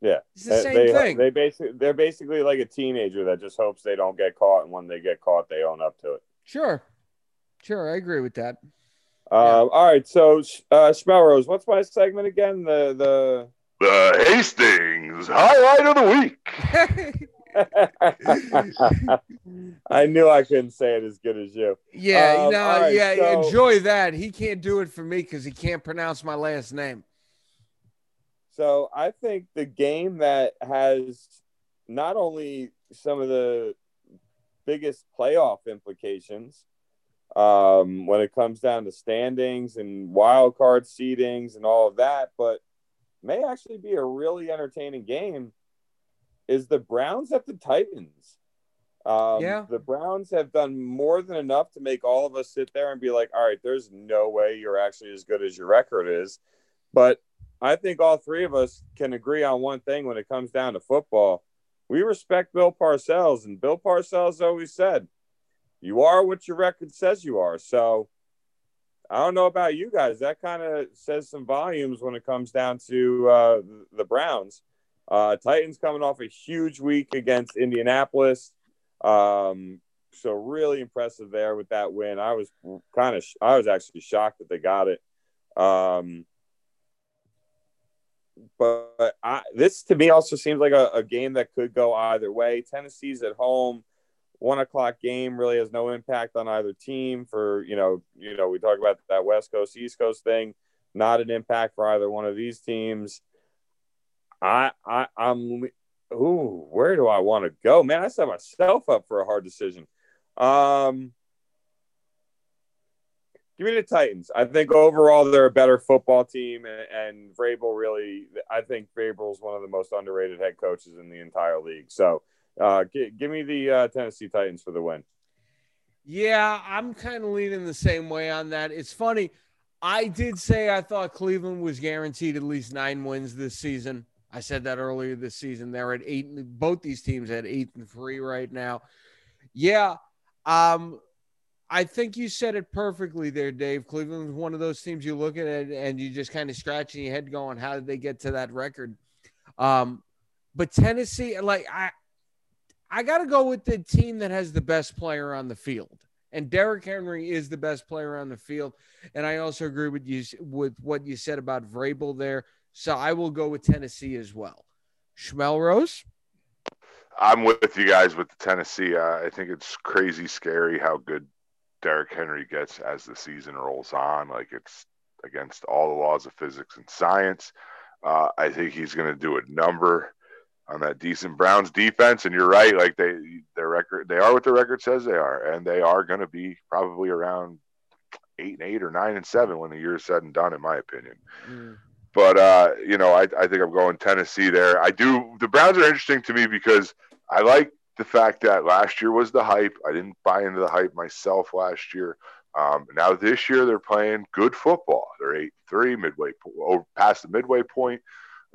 Yeah, it's the same they, thing. They basically they're basically like a teenager that just hopes they don't get caught, and when they get caught, they own up to it. Sure, sure, I agree with that. Um, all right, so uh, Schmelrose, what's my segment again? The the the Hastings highlight of the week. I knew I couldn't say it as good as you. Yeah, um, no, right, yeah, so, enjoy that. He can't do it for me because he can't pronounce my last name. So I think the game that has not only some of the biggest playoff implications um, when it comes down to standings and wild card seedings and all of that, but may actually be a really entertaining game is the Browns at the Titans. Um, yeah. The Browns have done more than enough to make all of us sit there and be like, all right, there's no way you're actually as good as your record is. But I think all three of us can agree on one thing when it comes down to football. We respect Bill Parcells, and Bill Parcells always said, you are what your record says you are. So I don't know about you guys. That kind of says some volumes when it comes down to uh, the Browns. Uh, Titans coming off a huge week against Indianapolis. Um, so really impressive there with that win. I was kind of, I was actually shocked that they got it. Um, but I, this to me also seems like a, a, game that could go either way. Tennessee's at home, one o'clock game really has no impact on either team. For you know, you know, we talk about that West Coast East Coast thing, not an impact for either one of these teams. I, I I'm ooh, where do I want to go? Man, I set myself up for a hard decision. Um give me the Titans. I think overall they're a better football team, and, and Vrabel really. I think Vrabel is one of the most underrated head coaches in the entire league. So, uh, g- give me the uh, Tennessee Titans for the win. Yeah, I'm kind of leaning the same way on that. It's funny. I did say I thought Cleveland was guaranteed at least nine wins this season. I said that earlier this season. They're at eight. Both these teams at eight and three right now. Yeah. Um, I think you said it perfectly there, Dave. Cleveland's one of those teams you look at it and you just kind of scratching your head going, how did they get to that record? Um, but Tennessee, like I I gotta go with the team that has the best player on the field. And Derrick Henry is the best player on the field. And I also agree with you with what you said about Vrabel there. So I will go with Tennessee as well. Schmelrose? I'm with you guys with the Tennessee. Uh, I think it's crazy scary how good Derrick Henry gets as the season rolls on. Like it's against all the laws of physics and science. Uh, I think he's going to do a number on that decent Browns defense. And you're right, like they their record, they are what the record says they are, and they are going to be probably around eight and eight or nine and seven when the year is said and done, in my opinion. Mm. But uh, you know, I, I think I'm going Tennessee there. I do. The Browns are interesting to me because I like the fact that last year was the hype. I didn't buy into the hype myself last year. Um, now this year they're playing good football. They're eight three midway over past the midway point.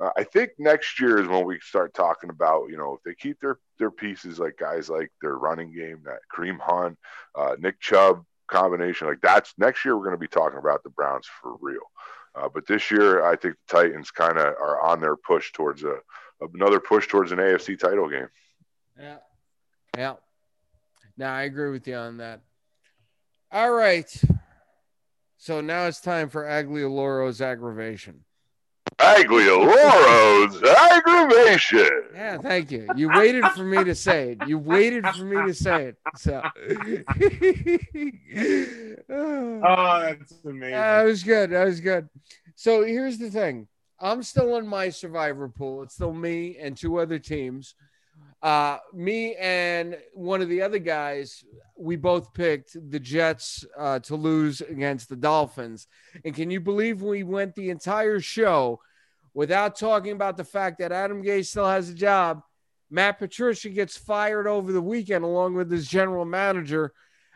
Uh, I think next year is when we start talking about you know if they keep their their pieces like guys like their running game that Kareem Hunt, uh, Nick Chubb combination like that's next year we're going to be talking about the Browns for real. Uh, but this year, I think the Titans kind of are on their push towards a another push towards an AFC title game. Yeah, yeah. Now I agree with you on that. All right. So now it's time for Aglioloro's aggravation. Aglioloro's aggravation. Yeah, thank you. You waited for me to say it. You waited for me to say it. So. oh, that's amazing. That was good. That was good. So here's the thing. I'm still in my survivor pool. It's still me and two other teams. Uh, me and one of the other guys, we both picked the Jets uh, to lose against the Dolphins. And can you believe we went the entire show without talking about the fact that Adam Gase still has a job? Matt Patricia gets fired over the weekend along with his general manager.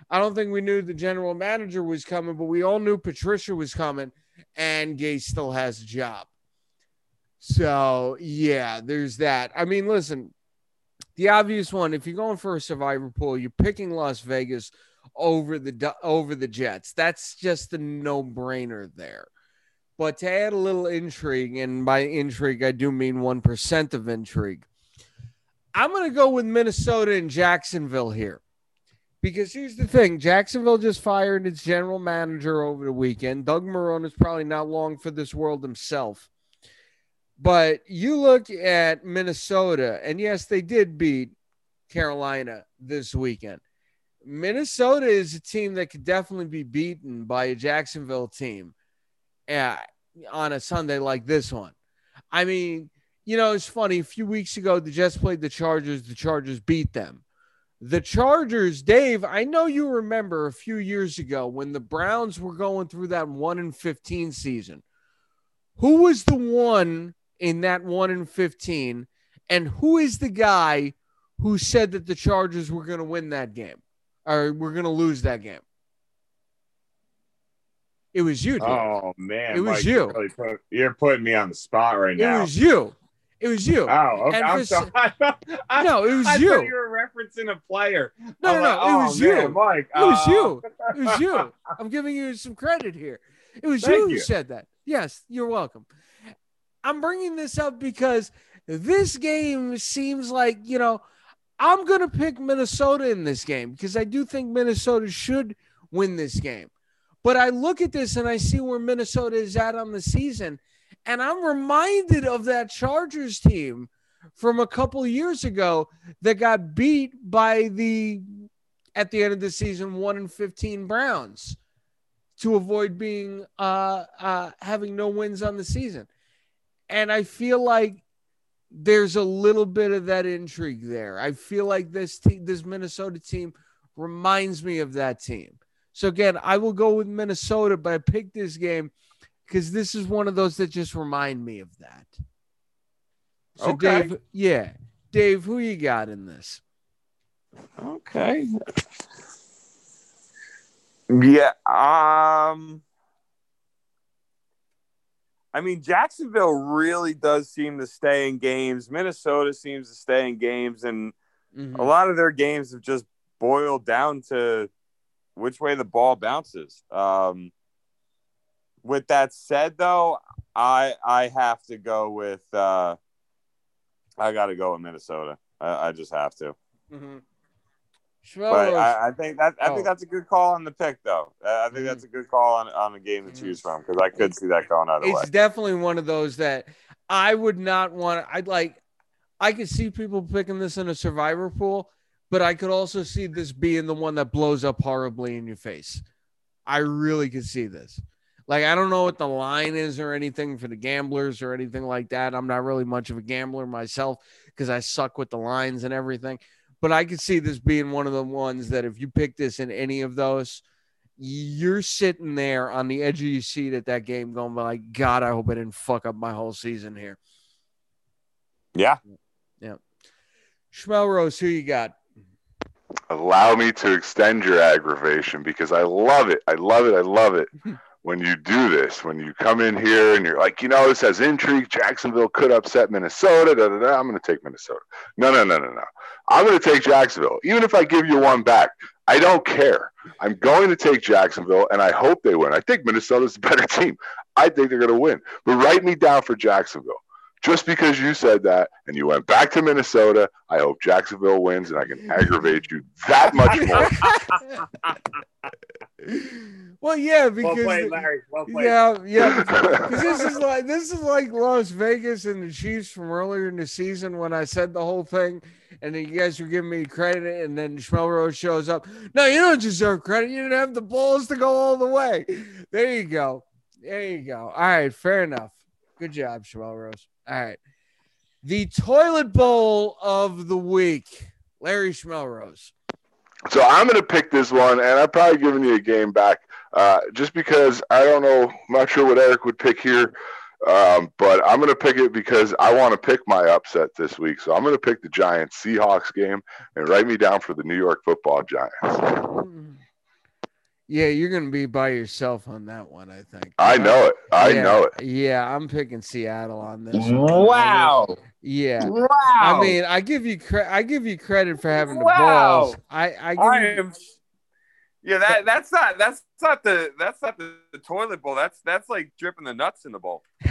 I don't think we knew the general manager was coming, but we all knew Patricia was coming, and Gase still has a job. So, yeah, there's that. I mean, listen, the obvious one, if you're going for a survivor pool, you're picking Las Vegas over the over the Jets. That's just a no-brainer there. But to add a little intrigue, and by intrigue I do mean one percent of intrigue, I'm going to go with Minnesota and Jacksonville here. Because here's the thing Jacksonville just fired its general manager over the weekend. Doug Marrone is probably not long for this world himself. But you look at Minnesota, and yes, they did beat Carolina this weekend. Minnesota is a team that could definitely be beaten by a Jacksonville team uh, on a Sunday like this one. I mean, you know, it's funny. A few weeks ago, the Jets played the Chargers. The Chargers beat them. The Chargers, Dave, I know you remember a few years ago when the Browns were going through that 1 in 15 season. Who was the one in that 1 in 15? And who is the guy who said that the Chargers were going to win that game or we're going to lose that game? It was you. Dave. Oh man, it was Mike, you. You're, really put, you're, putting me on the spot right now. It was you. It was you. Oh, okay. I'm sorry. I, no, it was I you. you were referencing a player. No, no, no. Like, it was oh, you. Man, Mike. It was uh... you. It was you. I'm giving you some credit here. It was you who said that. Yes, you're welcome. I'm bringing this up because this game seems like, you know, I'm going to pick Minnesota in this game because I do think Minnesota should win this game. But I look at this and I see where Minnesota is at on the season. And I'm reminded of that Chargers team from a couple years ago that got beat by the, at the end of the season, 1 in 15 Browns to avoid being, uh, uh, having no wins on the season. And I feel like there's a little bit of that intrigue there. I feel like this team, this Minnesota team reminds me of that team. So again, I will go with Minnesota, but I picked this game because this is one of those that just remind me of that. So okay. Dave, yeah, Dave, who you got in this? Okay. Yeah. Um. I mean, Jacksonville really does seem to stay in games. Minnesota seems to stay in games, and mm-hmm. a lot of their games have just boiled down to which way the ball bounces. Um, with that said, though, I I have to go with uh, I got to go with Minnesota. I, I just have to. Mm-hmm. But I, I, think that I oh. think that's a good call on the pick, though. I think mm-hmm. that's a good call on on a game to mm-hmm. choose from because I could see that going either it's way. It's definitely one of those that I would not want. I'd like. I could see people picking this in a survivor pool, but I could also see this being the one that blows up horribly in your face. I really could see this. Like, I don't know what the line is or anything for the gamblers or anything like that. I'm not really much of a gambler myself because I suck with the lines and everything. But I could see this being one of the ones that if you pick this in any of those, you're sitting there on the edge of your seat at that game going, like, God, I hope I didn't fuck up my whole season here. Yeah. Yeah. Schmelrose, who you got? Allow me to extend your aggravation because I love it. I love it. I love it. when you do this, when you come in here and you're like, you know, this has intrigue. Jacksonville could upset Minnesota. Da, da, da. I'm going to take Minnesota. No, no, no, no, no. I'm going to take Jacksonville. Even if I give you one back, I don't care. I'm going to take Jacksonville, and I hope they win. I think Minnesota's a better team. I think they're going to win. But write me down for Jacksonville. Just because you said that and you went back to Minnesota, I hope Jacksonville wins and I can aggravate you that much more. Well, yeah, because well played, Larry. Well played. yeah, yeah. Because this is like this is like Las Vegas and the Chiefs from earlier in the season when I said the whole thing, and then you guys were giving me credit, and then Schmelrose shows up. No, you don't deserve credit. You didn't have the balls to go all the way. There you go. There you go. All right, fair enough. Good job, Schmelrose. All right, the toilet bowl of the week, Larry Schmelrose. So I'm going to pick this one, and I'm probably giving you a game back uh, just because I don't know, I'm not sure what Eric would pick here, um, but I'm going to pick it because I want to pick my upset this week. So I'm going to pick the Giants Seahawks game and write me down for the New York Football Giants. Yeah, you're going to be by yourself on that one, I think. I know it. I yeah, know it. Yeah, I'm picking Seattle on this. Wow. Yeah. Wow. I mean, I give you cre- I give you credit for having the wow. balls. I I, give I you- am yeah, that that's not that's not the that's not the, the, toilet bowl. That's that's like dripping the nuts in the bowl.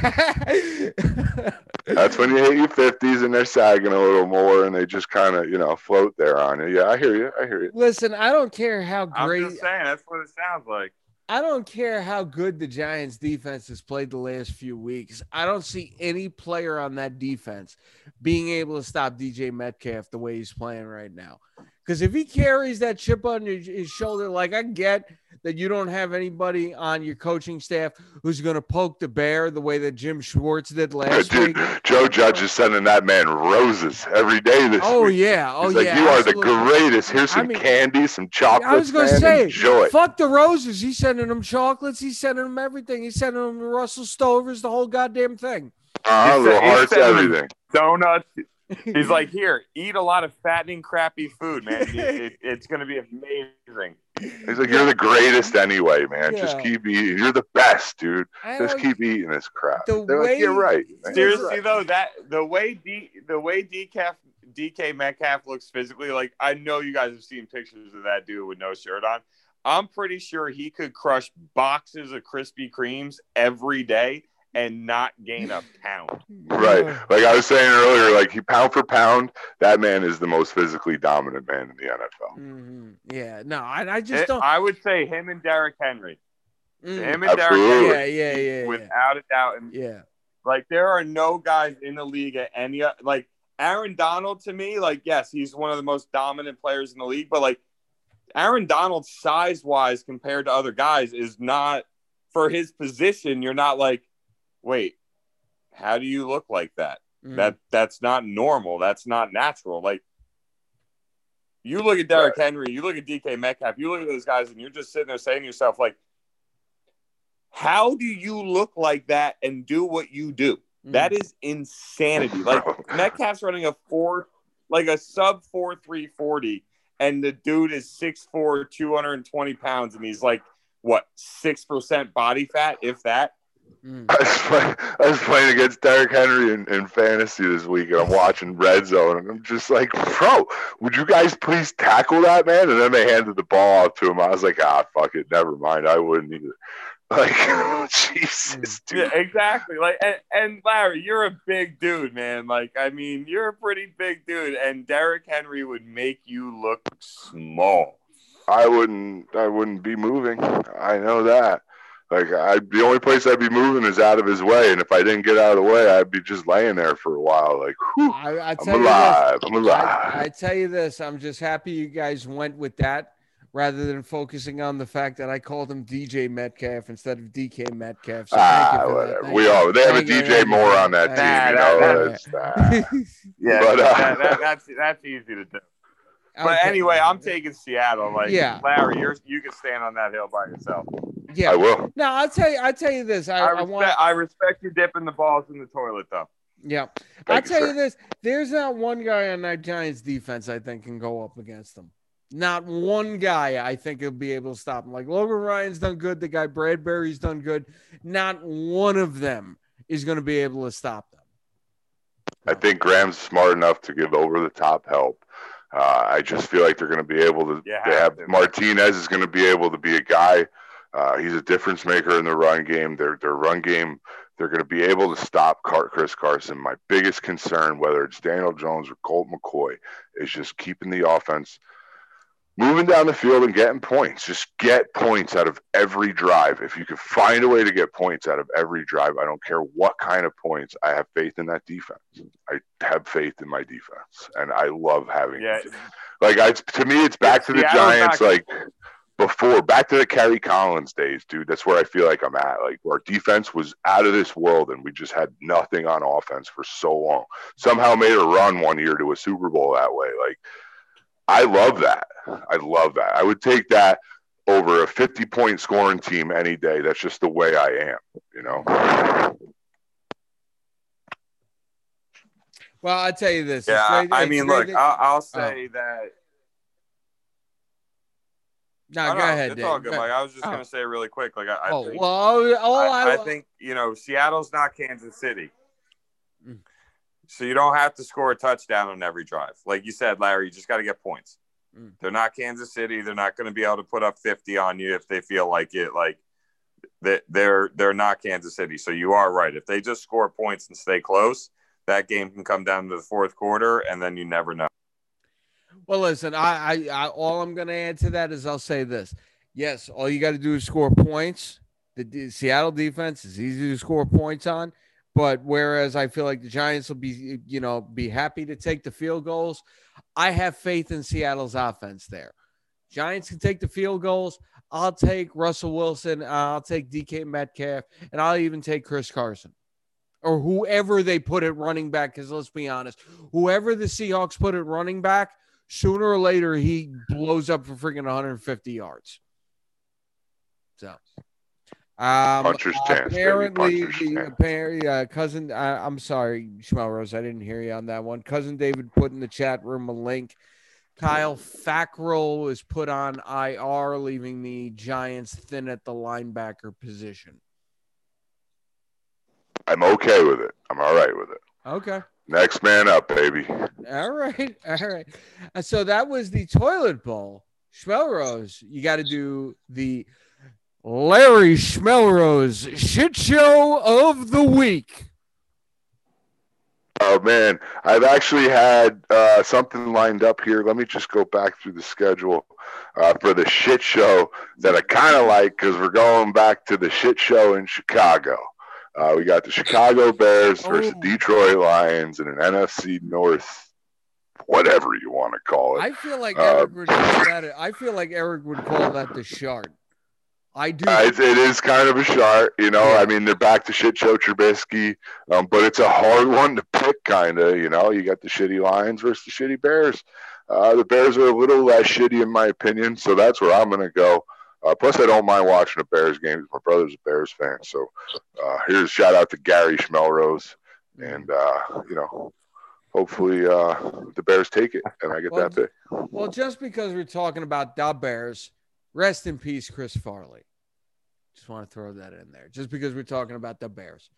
That's when you hit your fifties and they're sagging a little more, and they just kind of you know float there on you. Yeah, I hear you. I hear you. Listen, I don't care how great. I'm just saying that's what it sounds like. I don't care how good the Giants defense has played the last few weeks. I don't see any player on that defense being able to stop DJ Metcalf the way he's playing right now. Because if he carries that chip on his shoulder, like I get that you don't have anybody on your coaching staff who's going to poke the bear the way that Jim Schwartz did last Dude, week. Joe Judge is sending that man roses every day this oh, week. Yeah. Oh, He's yeah. Like, you absolutely. are the greatest. Here's some I mean, candy, some chocolate. I was going to say, Enjoy. fuck the roses. He's sending them chocolates. He's sending them everything. He's sending them Russell Stovers, the whole goddamn thing. Uh, little hearts, everything. Donuts, He's like, here, eat a lot of fattening, crappy food, man. It, it's going to be amazing. He's like, you're the greatest anyway, man. Yeah. Just keep eating. You're the best, dude. Just keep eating this crap. The They're way, like, you're right. Man. Seriously right. though, that the way D the way DK DK Metcalf looks physically, like I know you guys have seen pictures of that dude with no shirt on. I'm pretty sure he could crush boxes of Krispy Kremes every day and not gain a pound. Right. Like I was saying earlier, like he pound for pound, that man is the most physically dominant man in the NFL. Mm-hmm. Yeah. No, I, I just it, don't. I would say him and Derrick Henry. Mm. Him and Absolutely. Derrick Henry. Yeah, yeah, yeah. Without yeah. a doubt. And yeah. Like there are no guys in the league at any like Aaron Donald to me, like yes, he's one of the most dominant players in the league, but like Aaron Donald size wise compared to other guys is not for his position. You're not like wait, how do you look like that? Mm. That that's not normal. That's not natural. Like you look at Derrick right. Henry, you look at DK Metcalf, you look at those guys, and you're just sitting there saying to yourself, like, how do you look like that and do what you do? Mm. That is insanity. Like Metcalf's running a four, like a sub four three forty, and the dude is 6'4", 220 pounds, and he's like what six percent body fat, if that. Mm. I, was playing, I was playing against Derrick Henry in, in fantasy this week, and I'm watching Red Zone, and I'm just like, bro, would you guys please tackle that man? And then they handed the ball off to him. I was like, ah, fuck it, never mind. I wouldn't either. Like, Jesus, mm. dude. Yeah, exactly. Like, and, and Larry, you're a big dude, man. Like, I mean, you're a pretty big dude, and Derrick Henry would make you look small. I wouldn't. I wouldn't be moving. I know that. Like I, the only place I'd be moving is out of his way, and if I didn't get out of the way, I'd be just laying there for a while. Like, whew, I, am alive. I'm alive. I, I, tell you this, I'm just happy you guys went with that rather than focusing on the fact that I called him DJ Metcalf instead of DK Metcalf. So ah, whatever. We all they have a DJ Moore on that team, you know. yeah, but, uh, that, that, that's that's easy to do. But okay. anyway, I'm taking Seattle. Like, yeah. Larry, you're you can stand on that hill by yourself. Yeah, I will. No, I'll tell you. I'll tell you this. I, I, respect, I, want, I respect you dipping the balls in the toilet, though. Yeah, I'll tell you this. There's not one guy on that Giants defense I think can go up against them. Not one guy I think will be able to stop him. Like Logan Ryan's done good. The guy Bradberry's done good. Not one of them is going to be able to stop them. I think Graham's smart enough to give over the top help. Uh, I just feel like they're going to be able to. Yeah, have Martinez is going to be able to be a guy uh, he's a difference maker in the run game. Their their run game, they're going to be able to stop Chris Carson. My biggest concern, whether it's Daniel Jones or Colt McCoy, is just keeping the offense moving down the field and getting points. Just get points out of every drive. If you can find a way to get points out of every drive, I don't care what kind of points. I have faith in that defense. I have faith in my defense, and I love having. Yeah. Like I, to me, it's back to the Giants. Like before back to the Kerry Collins days, dude. That's where I feel like I'm at. Like our defense was out of this world, and we just had nothing on offense for so long. Somehow made a run one year to a Super Bowl that way. Like I love that. I love that. I would take that over a 50 point scoring team any day. That's just the way I am, you know. Well, I tell you this. Yeah, I mean, look, I'll, I'll say oh. that no, go ahead. It's Dave. all good. Like I was just oh. gonna say really quick. Like I, I oh think, well, oh, I, I, think you know Seattle's not Kansas City, mm. So you don't have to score a touchdown on every drive. Like you said, Larry, you just got to get points. Mm. They're not Kansas City. They're not going to be able to put up fifty on you if they feel like it. Like they, they're they're not Kansas City. So you are right. If they just score points and stay close, that game can come down to the fourth quarter, and then you never know. Well, listen, I, I, I all I'm going to add to that is I'll say this: yes, all you got to do is score points. The, the Seattle defense is easy to score points on, but whereas I feel like the Giants will be, you know, be happy to take the field goals, I have faith in Seattle's offense there. Giants can take the field goals. I'll take Russell Wilson. Uh, I'll take DK Metcalf, and I'll even take Chris Carson or whoever they put it running back. Because let's be honest, whoever the Seahawks put it running back, sooner or later he blows up for freaking 150 yards. So. Um, Puncher's apparently, chance, the apparently, uh, cousin. Uh, I'm sorry, Schmelrose, I didn't hear you on that one. Cousin David put in the chat room a link Kyle Fackrell was put on IR, leaving the Giants thin at the linebacker position. I'm okay with it. I'm all right with it. Okay. Next man up, baby. All right. All right. So that was the toilet bowl. Schmelrose, you got to do the Larry Schmelrose shit show of the week. Oh man, I've actually had uh, something lined up here. Let me just go back through the schedule uh, for the shit show that I kind of like because we're going back to the shit show in Chicago. Uh, we got the Chicago Bears versus oh. Detroit Lions in an NFC North, whatever you want to call it. I feel like Eric would call that. I feel like Eric would call that the shard. I do. Uh, it, it is kind of a shot, you know. Yeah. I mean, they're back to shit show Trubisky, um, but it's a hard one to pick, kind of. You know, you got the shitty Lions versus the shitty Bears. Uh, the Bears are a little less shitty, in my opinion, so that's where I'm going to go. Uh, plus, I don't mind watching a Bears game. My brother's a Bears fan, so uh, here's a shout out to Gary Schmelrose, and uh, you know, hopefully uh, the Bears take it and I get well, that pick. Well, just because we're talking about the Bears, rest in peace, Chris Farley. Just want to throw that in there, just because we're talking about the Bears.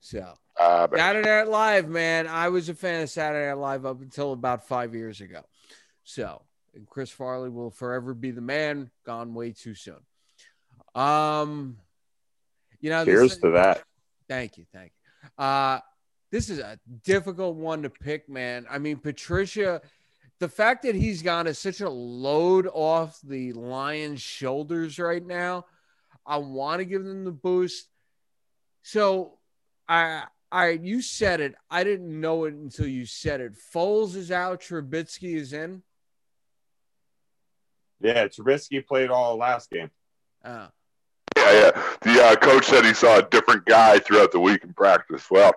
So uh, Saturday Night Live, man, I was a fan of Saturday Night Live up until about five years ago. So and Chris Farley will forever be the man. Gone way too soon. Um, you know, cheers this, to that. Thank you, thank you. Uh, this is a difficult one to pick, man. I mean, Patricia, the fact that he's gone is such a load off the Lions' shoulders right now I want to give them the boost. So I I you said it. I didn't know it until you said it. Foles is out, Trubisky is in. Yeah, Trubisky played all last game. Oh. Yeah, yeah. The uh, coach said he saw a different guy throughout the week in practice. Well,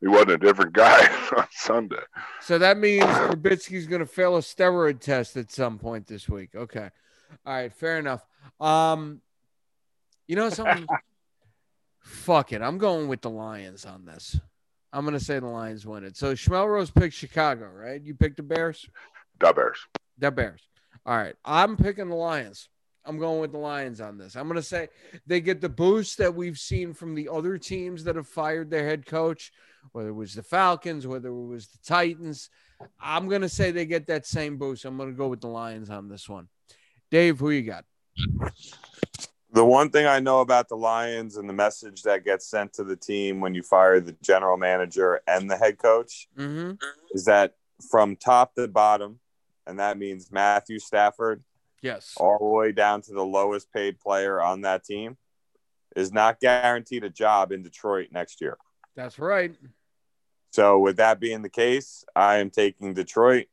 he wasn't a different guy on Sunday. So that means Trubisky's going to fail a steroid test at some point this week. Okay. All right. Fair enough. Um, you know something? Fuck it. I'm going with the Lions on this. I'm going to say the Lions win it. So Schmelrose picked Chicago, right? You picked the Bears? The Bears. The Bears. All right. I'm picking the Lions. I'm going with the Lions on this. I'm going to say they get the boost that we've seen from the other teams that have fired their head coach, whether it was the Falcons, whether it was the Titans. I'm going to say they get that same boost. I'm going to go with the Lions on this one. Dave, who you got? The one thing I know about the Lions and the message that gets sent to the team when you fire the general manager and the head coach mm-hmm. is that from top to bottom, and that means Matthew Stafford, yes, all the way down to the lowest paid player on that team, is not guaranteed a job in Detroit next year. That's right. So, with that being the case, I am taking Detroit.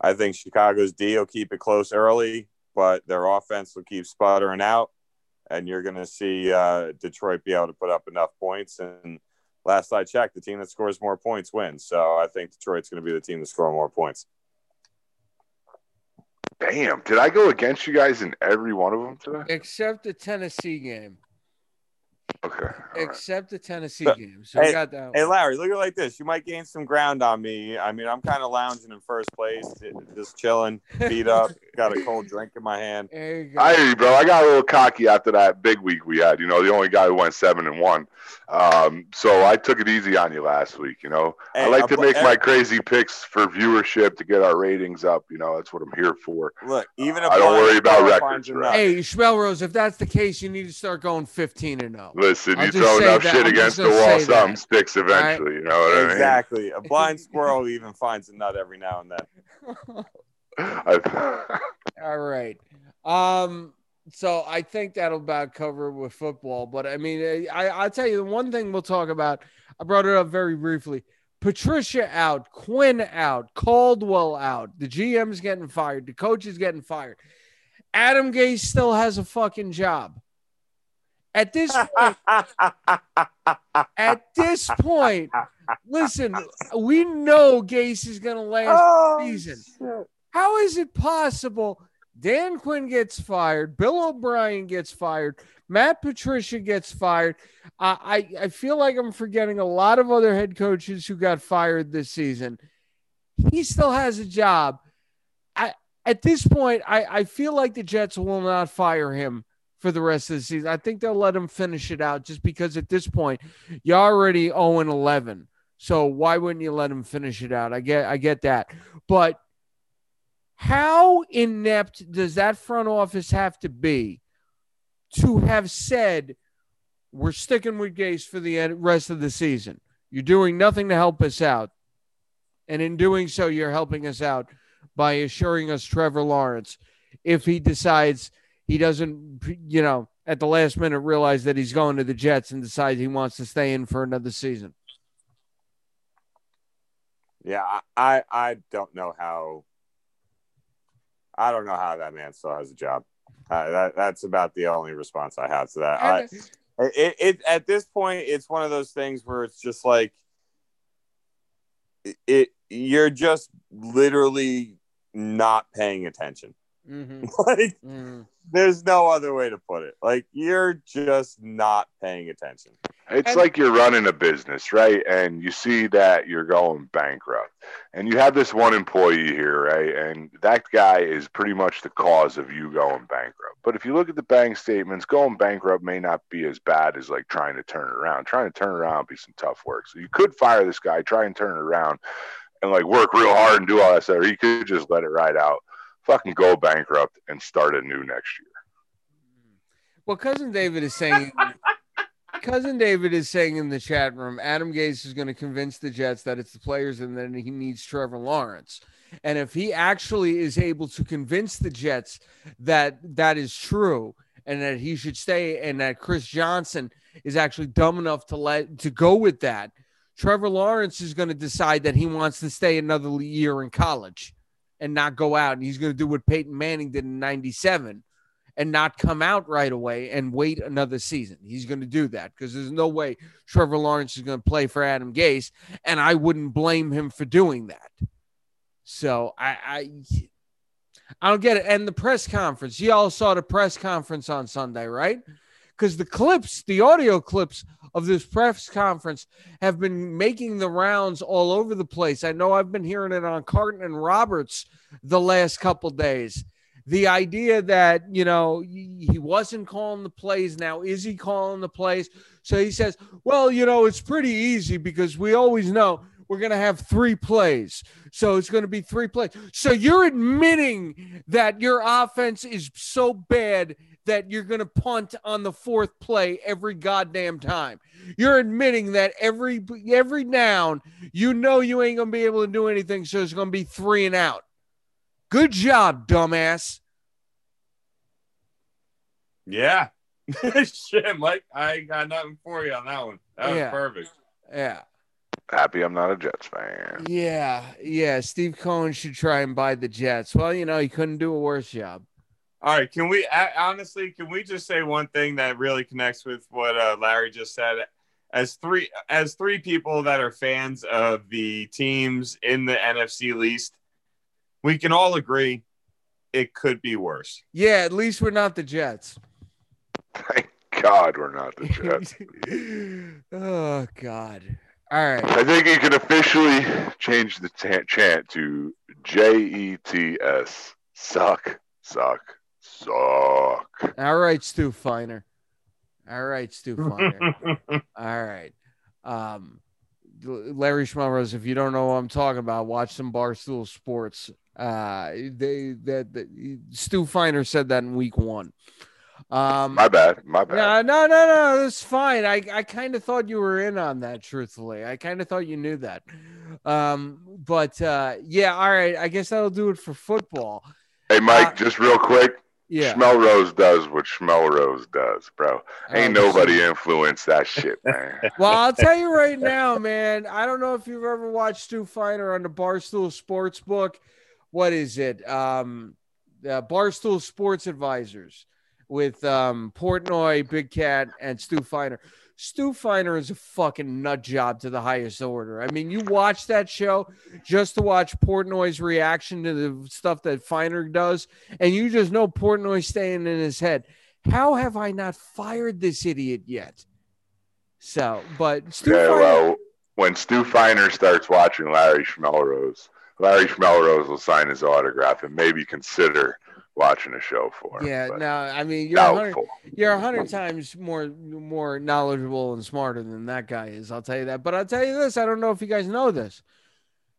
I think Chicago's D will keep it close early, but their offense will keep sputtering out and you're going to see uh, Detroit be able to put up enough points. And last I checked, the team that scores more points wins. So I think Detroit's going to be the team to score more points. Damn, did I go against you guys in every one of them today? Except the Tennessee game. Okay. Except right. the Tennessee so, game. So hey, got that. Hey, Larry, look at it like this. You might gain some ground on me. I mean, I'm kind of lounging in first place, just chilling, beat up, got a cold drink in my hand. There you go. I hear you, bro. I got a little cocky after that big week we had. You know, the only guy who went seven and one. Um, so I took it easy on you last week. You know, hey, I like I'm, to make my crazy picks for viewership to get our ratings up. You know, that's what I'm here for. Look, even uh, I don't worry about records. Right? Hey, Schmelrose, if that's the case, you need to start going 15 and 0. Listen, I'll you throw enough that. shit I'm against the wall, something that. sticks eventually. Right? You know what exactly. I mean? Exactly. A blind squirrel even finds a nut every now and then. All right. Um. So I think that'll about cover with football. But I mean, I I'll tell you the one thing we'll talk about. I brought it up very briefly. Patricia out, Quinn out, Caldwell out. The GM's getting fired. The coach is getting fired. Adam Gase still has a fucking job. At this point, at this point, listen, we know Gase is going to last oh, season. Shit. How is it possible Dan Quinn gets fired, Bill O'Brien gets fired, Matt Patricia gets fired? Uh, I, I feel like I'm forgetting a lot of other head coaches who got fired this season. He still has a job. I, at this point, I, I feel like the Jets will not fire him for the rest of the season. I think they'll let him finish it out just because at this point, you're already 0 and 11. So why wouldn't you let him finish it out? I get I get that. But how inept does that front office have to be to have said we're sticking with Gase for the rest of the season? You're doing nothing to help us out. And in doing so, you're helping us out by assuring us Trevor Lawrence if he decides he doesn't, you know, at the last minute realize that he's going to the Jets and decides he wants to stay in for another season. Yeah, I I don't know how. I don't know how that man still has a job. Uh, that that's about the only response I have to that. I, it, it at this point, it's one of those things where it's just like it, it you're just literally not paying attention. Mm-hmm. like, mm-hmm. there's no other way to put it. Like, you're just not paying attention. It's and- like you're running a business, right? And you see that you're going bankrupt. And you have this one employee here, right? And that guy is pretty much the cause of you going bankrupt. But if you look at the bank statements, going bankrupt may not be as bad as like trying to turn it around. Trying to turn it around be some tough work. So you could fire this guy, try and turn it around and like work real hard and do all that stuff. Or you could just let it ride out fucking go bankrupt and start anew next year. Well, cousin David is saying, cousin David is saying in the chat room, Adam Gase is going to convince the Jets that it's the players and then he needs Trevor Lawrence. And if he actually is able to convince the Jets that that is true and that he should stay and that Chris Johnson is actually dumb enough to let to go with that, Trevor Lawrence is going to decide that he wants to stay another year in college and not go out. And he's going to do what Peyton Manning did in 97 and not come out right away and wait another season. He's going to do that because there's no way Trevor Lawrence is going to play for Adam Gase. And I wouldn't blame him for doing that. So I, I, I don't get it. And the press conference, you all saw the press conference on Sunday, right? Because the clips, the audio clips of this press conference have been making the rounds all over the place. I know I've been hearing it on Carton and Roberts the last couple days. The idea that, you know, he wasn't calling the plays. Now, is he calling the plays? So he says, well, you know, it's pretty easy because we always know we're going to have three plays. So it's going to be three plays. So you're admitting that your offense is so bad that you're going to punt on the fourth play every goddamn time. You're admitting that every every down, you know you ain't going to be able to do anything, so it's going to be three and out. Good job, dumbass. Yeah. Shit, Mike, I got nothing for you on that one. That was yeah. perfect. Yeah. Happy I'm not a Jets fan. Yeah, yeah. Steve Cohen should try and buy the Jets. Well, you know, he couldn't do a worse job. All right, can we honestly can we just say one thing that really connects with what uh, Larry just said? As three as three people that are fans of the teams in the NFC least, we can all agree it could be worse. Yeah, at least we're not the Jets. Thank God we're not the Jets. oh God. All right. I think you can officially change the t- chant to J E T S. Suck, suck, suck. All right, Stu Feiner. All right, Stu Feiner. All right. Um, Larry Schmelrose, if you don't know what I'm talking about, watch some Barstool Sports. Uh, they that Stu Feiner said that in week one. Um, my bad. My bad. No, no, no, no. That's fine. I, I kind of thought you were in on that. Truthfully, I kind of thought you knew that. Um, but uh, yeah, all right. I guess that'll do it for football. Hey, Mike, uh, just real quick. Yeah. Schmelrose does what Schmelrose does, bro. Ain't oh, nobody influenced that shit, man. well, I'll tell you right now, man. I don't know if you've ever watched Stu Feiner on the Barstool Sports Book. What is it? Um, the Barstool Sports Advisors with um, Portnoy, Big Cat, and Stu Feiner. Stu Feiner is a fucking nut job to the highest order. I mean, you watch that show just to watch Portnoy's reaction to the stuff that Feiner does, and you just know Portnoy's staying in his head. How have I not fired this idiot yet? So, but Stu yeah, Feiner, well, when Stu Feiner starts watching Larry Schmelrose, Larry Schmelrose will sign his autograph and maybe consider watching a show for. Yeah, no, I mean you're a hundred, you're a hundred times more more knowledgeable and smarter than that guy is. I'll tell you that. But I'll tell you this: I don't know if you guys know this.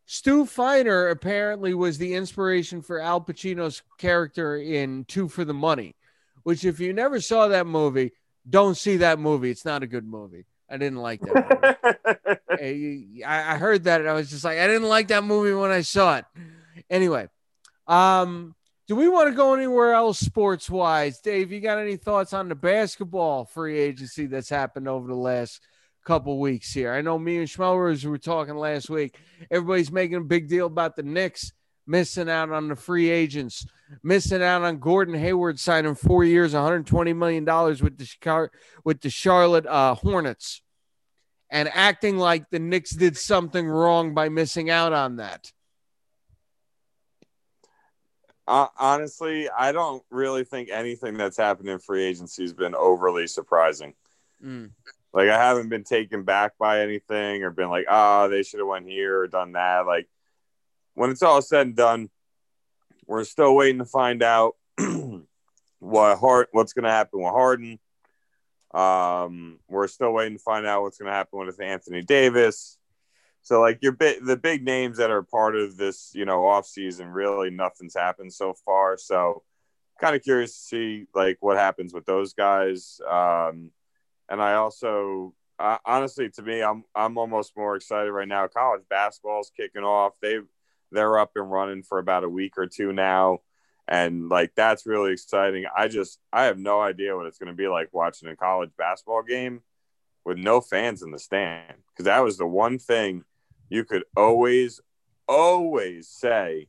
Stu Feiner apparently was the inspiration for Al Pacino's character in Two for the Money, which if you never saw that movie, don't see that movie. It's not a good movie. I didn't like that. I, I heard that and I was just like, I didn't like that movie when I saw it. Anyway, um, do we want to go anywhere else sports wise? Dave, you got any thoughts on the basketball free agency that's happened over the last couple weeks here? I know me and Schmelrose were talking last week. Everybody's making a big deal about the Knicks missing out on the free agents, missing out on Gordon Hayward signing four years, 120 million dollars with the with the Charlotte uh, Hornets, and acting like the Knicks did something wrong by missing out on that. Uh, honestly, I don't really think anything that's happened in free agency has been overly surprising. Mm. Like I haven't been taken back by anything or been like, oh, they should have went here or done that. Like when it's all said and done, we're still waiting to find out what Hart, what's going to happen with Harden. Um, we're still waiting to find out what's going to happen with Anthony Davis. So like your bit the big names that are part of this, you know, off season, really nothing's happened so far. So kind of curious to see like what happens with those guys. Um, and I also honestly to me I'm I'm almost more excited right now. College basketball's kicking off. They they're up and running for about a week or two now. And like that's really exciting. I just I have no idea what it's going to be like watching a college basketball game with no fans in the stand because that was the one thing you could always, always say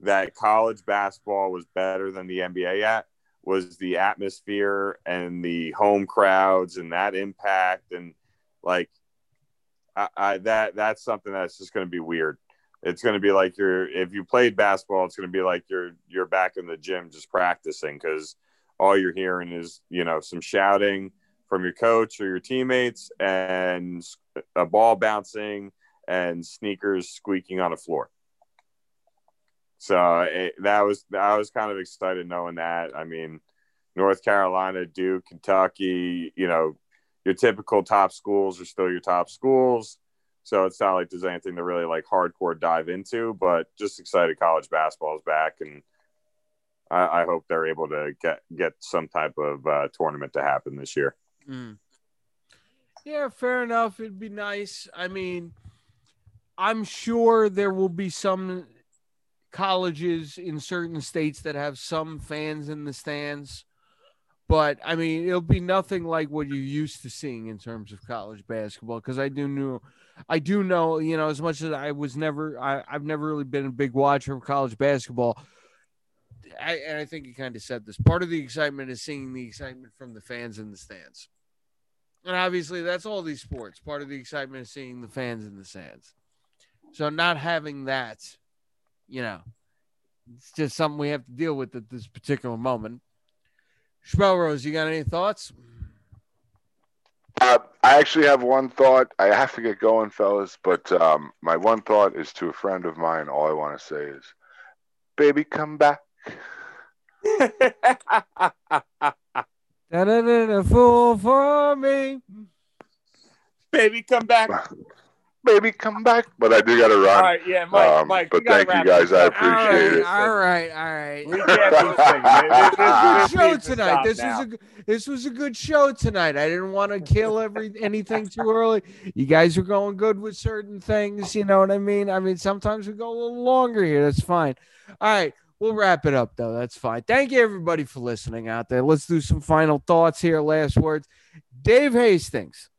that college basketball was better than the NBA at was the atmosphere and the home crowds and that impact and like I, I that that's something that's just going to be weird. It's going to be like you're if you played basketball, it's going to be like you're you're back in the gym just practicing because all you're hearing is you know some shouting from your coach or your teammates and a ball bouncing and sneakers squeaking on a floor. So it, that was I was kind of excited knowing that. I mean, North Carolina, Duke, Kentucky, you know, your typical top schools are still your top schools. So it's not like there's anything to really like hardcore dive into, but just excited college basketball is back, and I, I hope they're able to get get some type of uh, tournament to happen this year. Mm. Yeah, fair enough. It'd be nice. I mean, I'm sure there will be some colleges in certain states that have some fans in the stands. But I mean, it'll be nothing like what you're used to seeing in terms of college basketball. Because I do know, I do know, you know, as much as I was never, I, I've never really been a big watcher of college basketball. I, and I think you kind of said this. Part of the excitement is seeing the excitement from the fans in the stands. And obviously, that's all these sports. Part of the excitement is seeing the fans in the stands. So not having that, you know, it's just something we have to deal with at this particular moment. Schmelrose, you got any thoughts? Uh, I actually have one thought. I have to get going, fellas, but um, my one thought is to a friend of mine. All I want to say is, "Baby, come back." Da-da-da-da, fool for me. Baby, come back. baby, come back. But I do got to run. All right, yeah, Mike. Um, Mike but thank you guys. I appreciate all right, it. All right, all right. We can't be singing. good show tonight. This now. was a this was a good show tonight. I didn't want to kill every anything too early. You guys were going good with certain things. You know what I mean? I mean, sometimes we go a little longer here. That's fine. All right. We'll wrap it up though. That's fine. Thank you everybody for listening out there. Let's do some final thoughts here. Last words. Dave Hastings.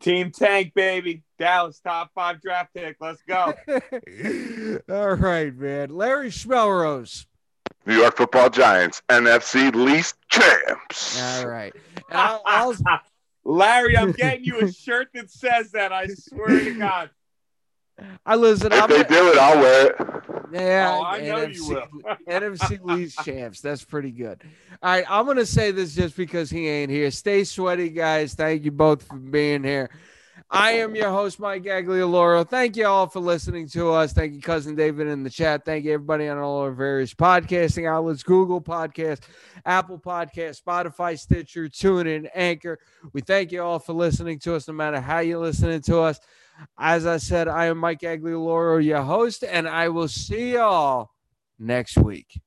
Team Tank, baby. Dallas top five draft pick. Let's go. All right, man. Larry Schmelrose. New York Football Giants, NFC least champs. All right. I'll, I'll... Larry, I'm getting you a shirt that says that. I swear to God. I listen. If I'm they do it, I'll wear it. Yeah, oh, I know NFC, you will. NFC least champs. That's pretty good. All right, I'm gonna say this just because he ain't here. Stay sweaty, guys. Thank you both for being here. I am your host, Mike Aglioloro. Thank you all for listening to us. Thank you, cousin David, in the chat. Thank you, everybody on all our various podcasting outlets Google Podcast, Apple Podcast, Spotify, Stitcher, TuneIn, Anchor. We thank you all for listening to us, no matter how you're listening to us. As I said, I am Mike Aglioloro, your host, and I will see y'all next week.